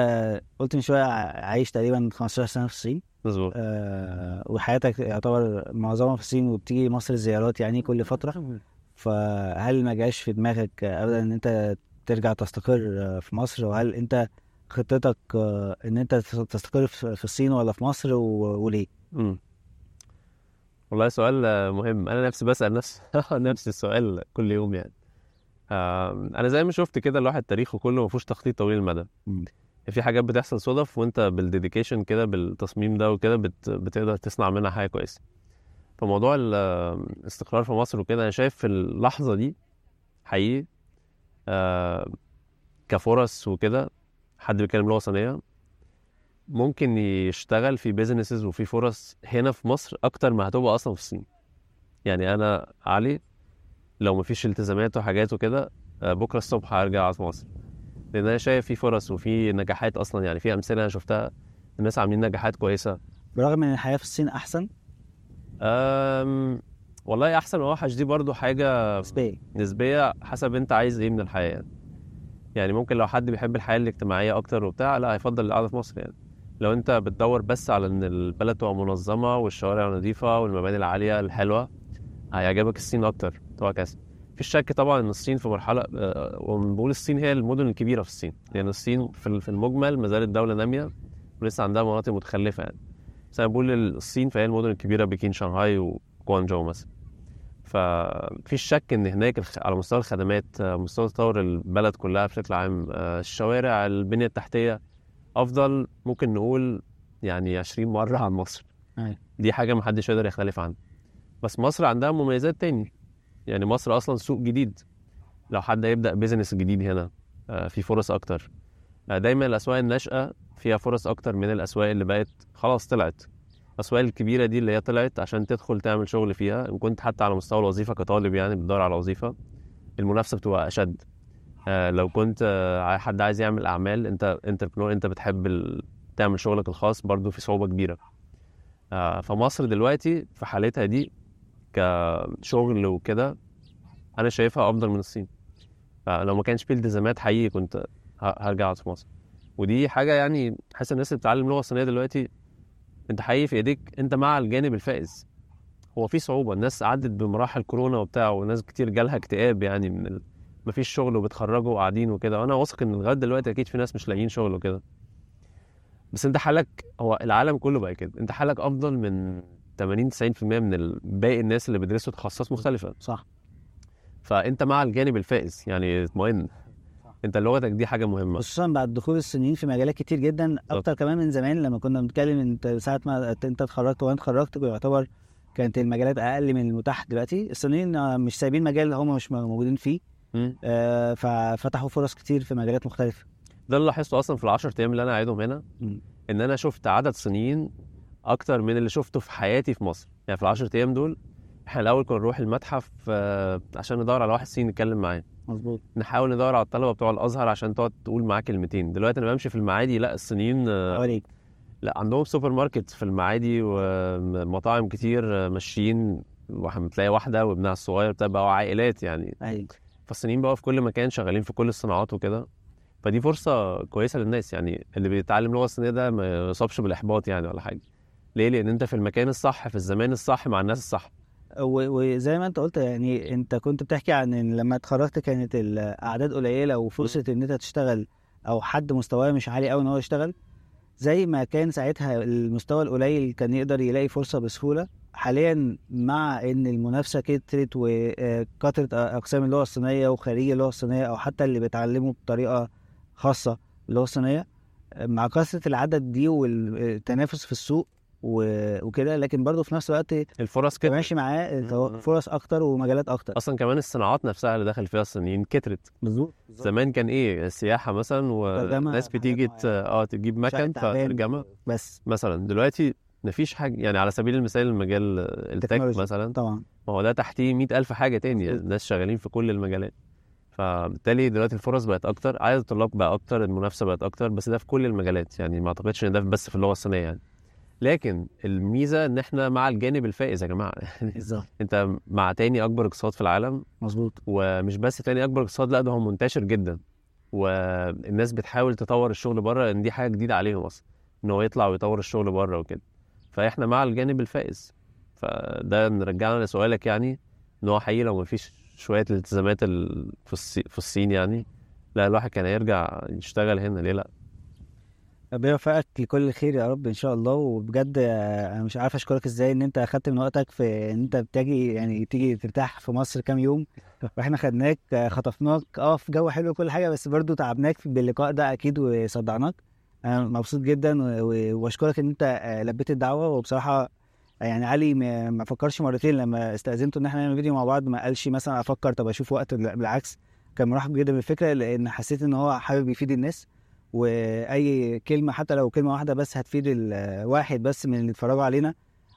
قلت من شوية عايش تقريبا 15 سنة في الصين. مظبوط. آه، وحياتك يعتبر معظمها في الصين وبتيجي مصر زيارات يعني كل فترة. فهل ما جاش في دماغك ابدا إن أنت ترجع تستقر آه، في مصر؟ وهل أنت خطتك آه، إن أنت تستقر في الصين ولا في مصر وليه؟ والله سؤال مهم. أنا نفسي بسأل نفس نفس السؤال كل يوم يعني. أنا زي ما شفت كده الواحد تاريخه كله ما فيهوش تخطيط طويل المدى. في حاجات بتحصل صدف وأنت بالديديكيشن كده بالتصميم ده وكده بت... بتقدر تصنع منها حاجة كويسة. فموضوع ال- الاستقرار في مصر وكده أنا شايف في اللحظة دي حقيقي آه كفرص وكده حد بيتكلم لغة صينية ممكن يشتغل في بيزنسز وفي فرص هنا في مصر أكتر ما هتبقى أصلا في الصين. يعني أنا علي لو مفيش التزامات وحاجات وكده آه، بكرة الصبح هرجع على مصر. لأن أنا شايف في فرص وفي نجاحات أصلا يعني في أمثلة أنا شفتها الناس عاملين نجاحات كويسة. برغم إن الحياة في الصين أحسن؟ أم والله أحسن وأوحش دي برضو حاجة نسبيا نسبية حسب أنت عايز إيه من الحياة. يعني. يعني ممكن لو حد بيحب الحياة الاجتماعية أكتر وبتاع لا هيفضل القعدة في مصر يعني. لو انت بتدور بس على إن البلد تبقى منظمة والشوارع نظيفة والمباني العالية الحلوة هيعجبك الصين أكتر تبقى كاس مفيش شك طبعا إن الصين في مرحلة آه، وبنقول الصين هي المدن الكبيرة في الصين. يعني الصين في المجمل ما زالت دولة نامية ولسه عندها مناطق متخلفة يعني. بس أنا بقول الصين فهي المدن الكبيرة بكين شانغهاي وجوانجو مثلا. ففيش شك إن هناك على مستوى الخدمات آه، مستوى تطور البلد كلها بشكل عام آه، الشوارع البنية التحتية أفضل ممكن نقول يعني 20 مرة عن مصر. أيوة. دي حاجة محدش يقدر يختلف عنها. بس مصر عندها مميزات تاني. يعني مصر أصلا سوق جديد. لو حد هيبدأ بيزنس جديد هنا آه، في فرص أكتر. آه، دايما الأسواق الناشئة فيها فرص أكتر من الأسواق اللي بقت خلاص طلعت. الأسواق الكبيرة دي اللي هي طلعت عشان تدخل تعمل شغل فيها إن كنت حتى على مستوى الوظيفة كطالب يعني بتدور على وظيفة المنافسة بتبقى أشد. لو كنت آه، حد عايز يعمل أعمال أنت انتربرنور أنت بتحب. تعمل شغلك الخاص برضو في صعوبة كبيرة آه، فمصر دلوقتي في حالتها دي كشغل وكده أنا شايفها أفضل من الصين فلو ما كانش في التزامات حقيقي كنت هرجع اقعد في مصر ودي حاجة يعني حاسس الناس اللي بتتعلم لغة صينية دلوقتي أنت حقيقي في إيديك أنت مع الجانب الفائز هو في صعوبة الناس عدت بمراحل كورونا وبتاع وناس كتير جالها اكتئاب يعني من. مفيش شغل وبتخرجوا وقاعدين وكده. وأنا واثق إن لغاية دلوقتي أكيد في ناس مش لاقيين شغل وكده. بس أنت حالك هو العالم كله بقى كده. أنت حالك أفضل من 80 90% من باقي الناس اللي بيدرسوا تخصصات مختلفة. صح. فأنت مع الجانب الفائز يعني اطمئن. أنت لغتك دي حاجة مهمة. خصوصا بعد دخول الصينيين في مجالات كتير جدا أكتر كمان من زمان لما كنا بنتكلم أنت ساعة ما أنت اتخرجت وأنا اتخرجت يعتبر كانت المجالات أقل من المتاح دلوقتي. الصينيين مش سايبين مجال هم مش موجودين فيه. آه، ففتحوا فرص كتير في مجالات مختلفة. ده اللي لاحظته أصلا في العشر أيام اللي أنا قاعدهم هنا مم. إن أنا شفت عدد صينيين أكتر من اللي شفته في حياتي في مصر. يعني في العشر أيام دول إحنا الأول كنا نروح المتحف آه، عشان ندور على واحد صيني نتكلم معاه مظبوط. نحاول ندور على الطلبة بتوع الأزهر عشان تقعد تقول معاه كلمتين. دلوقتي أنا بمشي في المعادي لأ الصينيين آه، حواليك. لأ عندهم سوبر ماركت في المعادي ومطاعم كتير ماشيين بتلاقي واحدة وابنها الصغير بتاع بقوا عائلات يعني. أيوه. فالصينيين بقوا في كل مكان شغالين في كل الصناعات وكده. فدي فرصة كويسة للناس يعني اللي بيتعلم لغة صينية ده ما يصابش بالإحباط يعني ولا حاجة. ليه؟ لأن أنت في المكان الصح في الزمان الصح مع الناس الصح. وزي ما أنت قلت يعني أنت كنت بتحكي عن إن لما اتخرجت كانت الأعداد قليلة وفرصة إن أنت تشتغل أو حد مستواه مش عالي قوي إن هو يشتغل؟ زي ما كان ساعتها المستوى القليل كان يقدر يلاقي فرصة بسهولة. حاليا مع إن المنافسة كترت وكترت أقسام اللغة الصينية وخريجي اللغة الصينية أو حتى اللي بيتعلموا بطريقة خاصة باللغة الصينية مع كثرة العدد دي والتنافس في السوق وكده. لكن برضه في نفس الوقت الفرص كترت. ماشي معاه مم. فرص أكتر ومجالات أكتر. أصلا كمان الصناعات نفسها اللي داخل فيها الصينيين كترت. مظبوط زمان كان إيه؟ السياحه مثلا في بتيجي آه تجيب مكن. فترجمه بس. مثلا دلوقتي مفيش حاجة يعني على سبيل المثال المجال التك. مثلا طبعا. ما هو ده تحتيه مئة ألف حاجة تاني. الناس شغالين في كل المجالات. فبالتالي دلوقتي الفرص بقت أكتر. عدد الطلاب بقى أكتر المنافسة بقت أكتر بس ده في كل المجالات. يعني ما أعتقدش إن ده بس في اللغة الصينية يعني. لكن الميزة إن إحنا مع الجانب الفائز يا يعني بالظبط. أنت مع تاني أكبر اقتصاد في العالم. مظبوط. ومش بس تاني أكبر اقتصاد لأ ده هو منتشر جدا. والناس بتحاول تطور الشغل بره لأن دي حاجة جديدة عليهم أصلا إن هو يطلع ويطور الشغل بره وكده. فإحنا مع الجانب الفائز. فده نرجعنا لسؤالك يعني إن هو حقيقي لو مفيش شوية الالتزامات في الصين يعني لا الواحد كان هيرجع يشتغل هنا ليه لأ؟ ربنا يوفقك لكل خير يا رب إن شاء الله. وبجد أنا مش عارف أشكرك إزاي إن أنت أخدت من وقتك في إن أنت بتجي يعني تيجي ترتاح في مصر كام يوم. وإحنا خدناك خطفناك آه في جو حلو وكل حاجة بس برضو تعبناك باللقاء ده أكيد وصدعناك. أنا مبسوط جدا وأشكرك إن أنت لبيت الدعوة. وبصراحة يعني علي ما فكرش مرتين لما استأذنته إن إحنا نعمل فيديو مع بعض ما قالش مثلا أفكر طب أشوف وقت بالعكس كان مرحب جدا بالفكرة لأن حسيت إن هو حابب يفيد الناس. وأي كلمة حتى لو كلمة واحدة بس هتفيد الواحد بس من اللي اتفرجوا علينا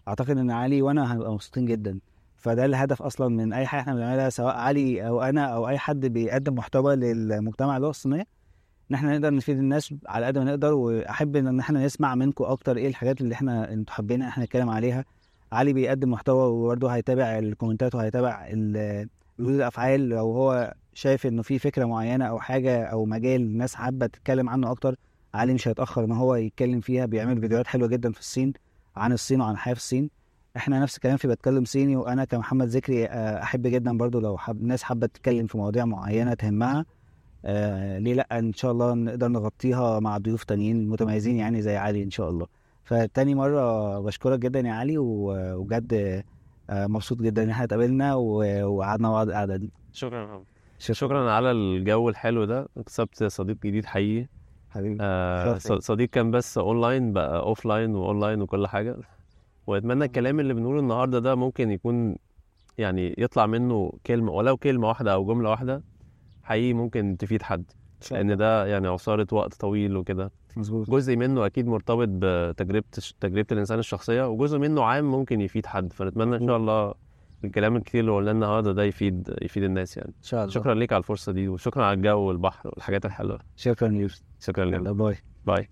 أعتقد إن علي وأنا هنبقى مبسوطين جدا. فده الهدف أصلا من أي حاجة إحنا بنعملها سواء علي أو أنا أو أي حد بيقدم محتوى للمجتمع اللغة الصينية إن إحنا نقدر نفيد الناس على قد ما نقدر. وأحب إن إحنا نسمع منكم أكتر إيه الحاجات اللي إحنا أنتوا حابين إحنا نتكلم عليها. علي بيقدم محتوى وبرده هيتابع الكومنتات وهيتابع ردود الافعال لو هو شايف إنه في فكرة معينة أو حاجة أو مجال الناس حابة تتكلم عنه أكتر علي مش هيتأخر إن هو يتكلم فيها بيعمل فيديوهات حلوة جدا في الصين عن الصين وعن الحياة في الصين. إحنا نفس الكلام في بتكلم صيني وأنا كمحمد ذكري آه، أحب جدا برضو لو حب الناس حابة تتكلم في مواضيع معينة تهمها آه ليه لأ؟ إن شاء الله نقدر نغطيها مع ضيوف تانيين متميزين يعني زي علي إن شاء الله. فتاني مرة بشكرك جدا يا علي وبجد مبسوط جدا إن إحنا اتقابلنا و- وقعدنا مع بعض القعدة دي. شكرا يا محمد. شكرا. شكرا على الجو الحلو ده. اكتسبت صديق جديد حقيقي. حبيبي آه صديق كان بس اونلاين بقى offline و online وكل حاجة. وأتمنى الكلام اللي بنقوله النهارده ده ممكن يكون يعني يطلع منه كلمة ولو كلمة واحدة أو جملة واحدة حقيقي ممكن تفيد حد. لأن ده يعني عصارة وقت طويل وكده. مظبوط. جزء منه أكيد مرتبط بتجربة تجربة الإنسان الشخصية وجزء منه عام ممكن يفيد حد. فنتمنى إن شاء الله الكلام الكتير اللي قلناه النهارده ده يفيد يفيد الناس يعني. إن شاء الله. شكرا ليك على الفرصة دي وشكرا على الجو والبحر والحاجات الحلوة. شكرا يوسف. شكرا لك باي. باي.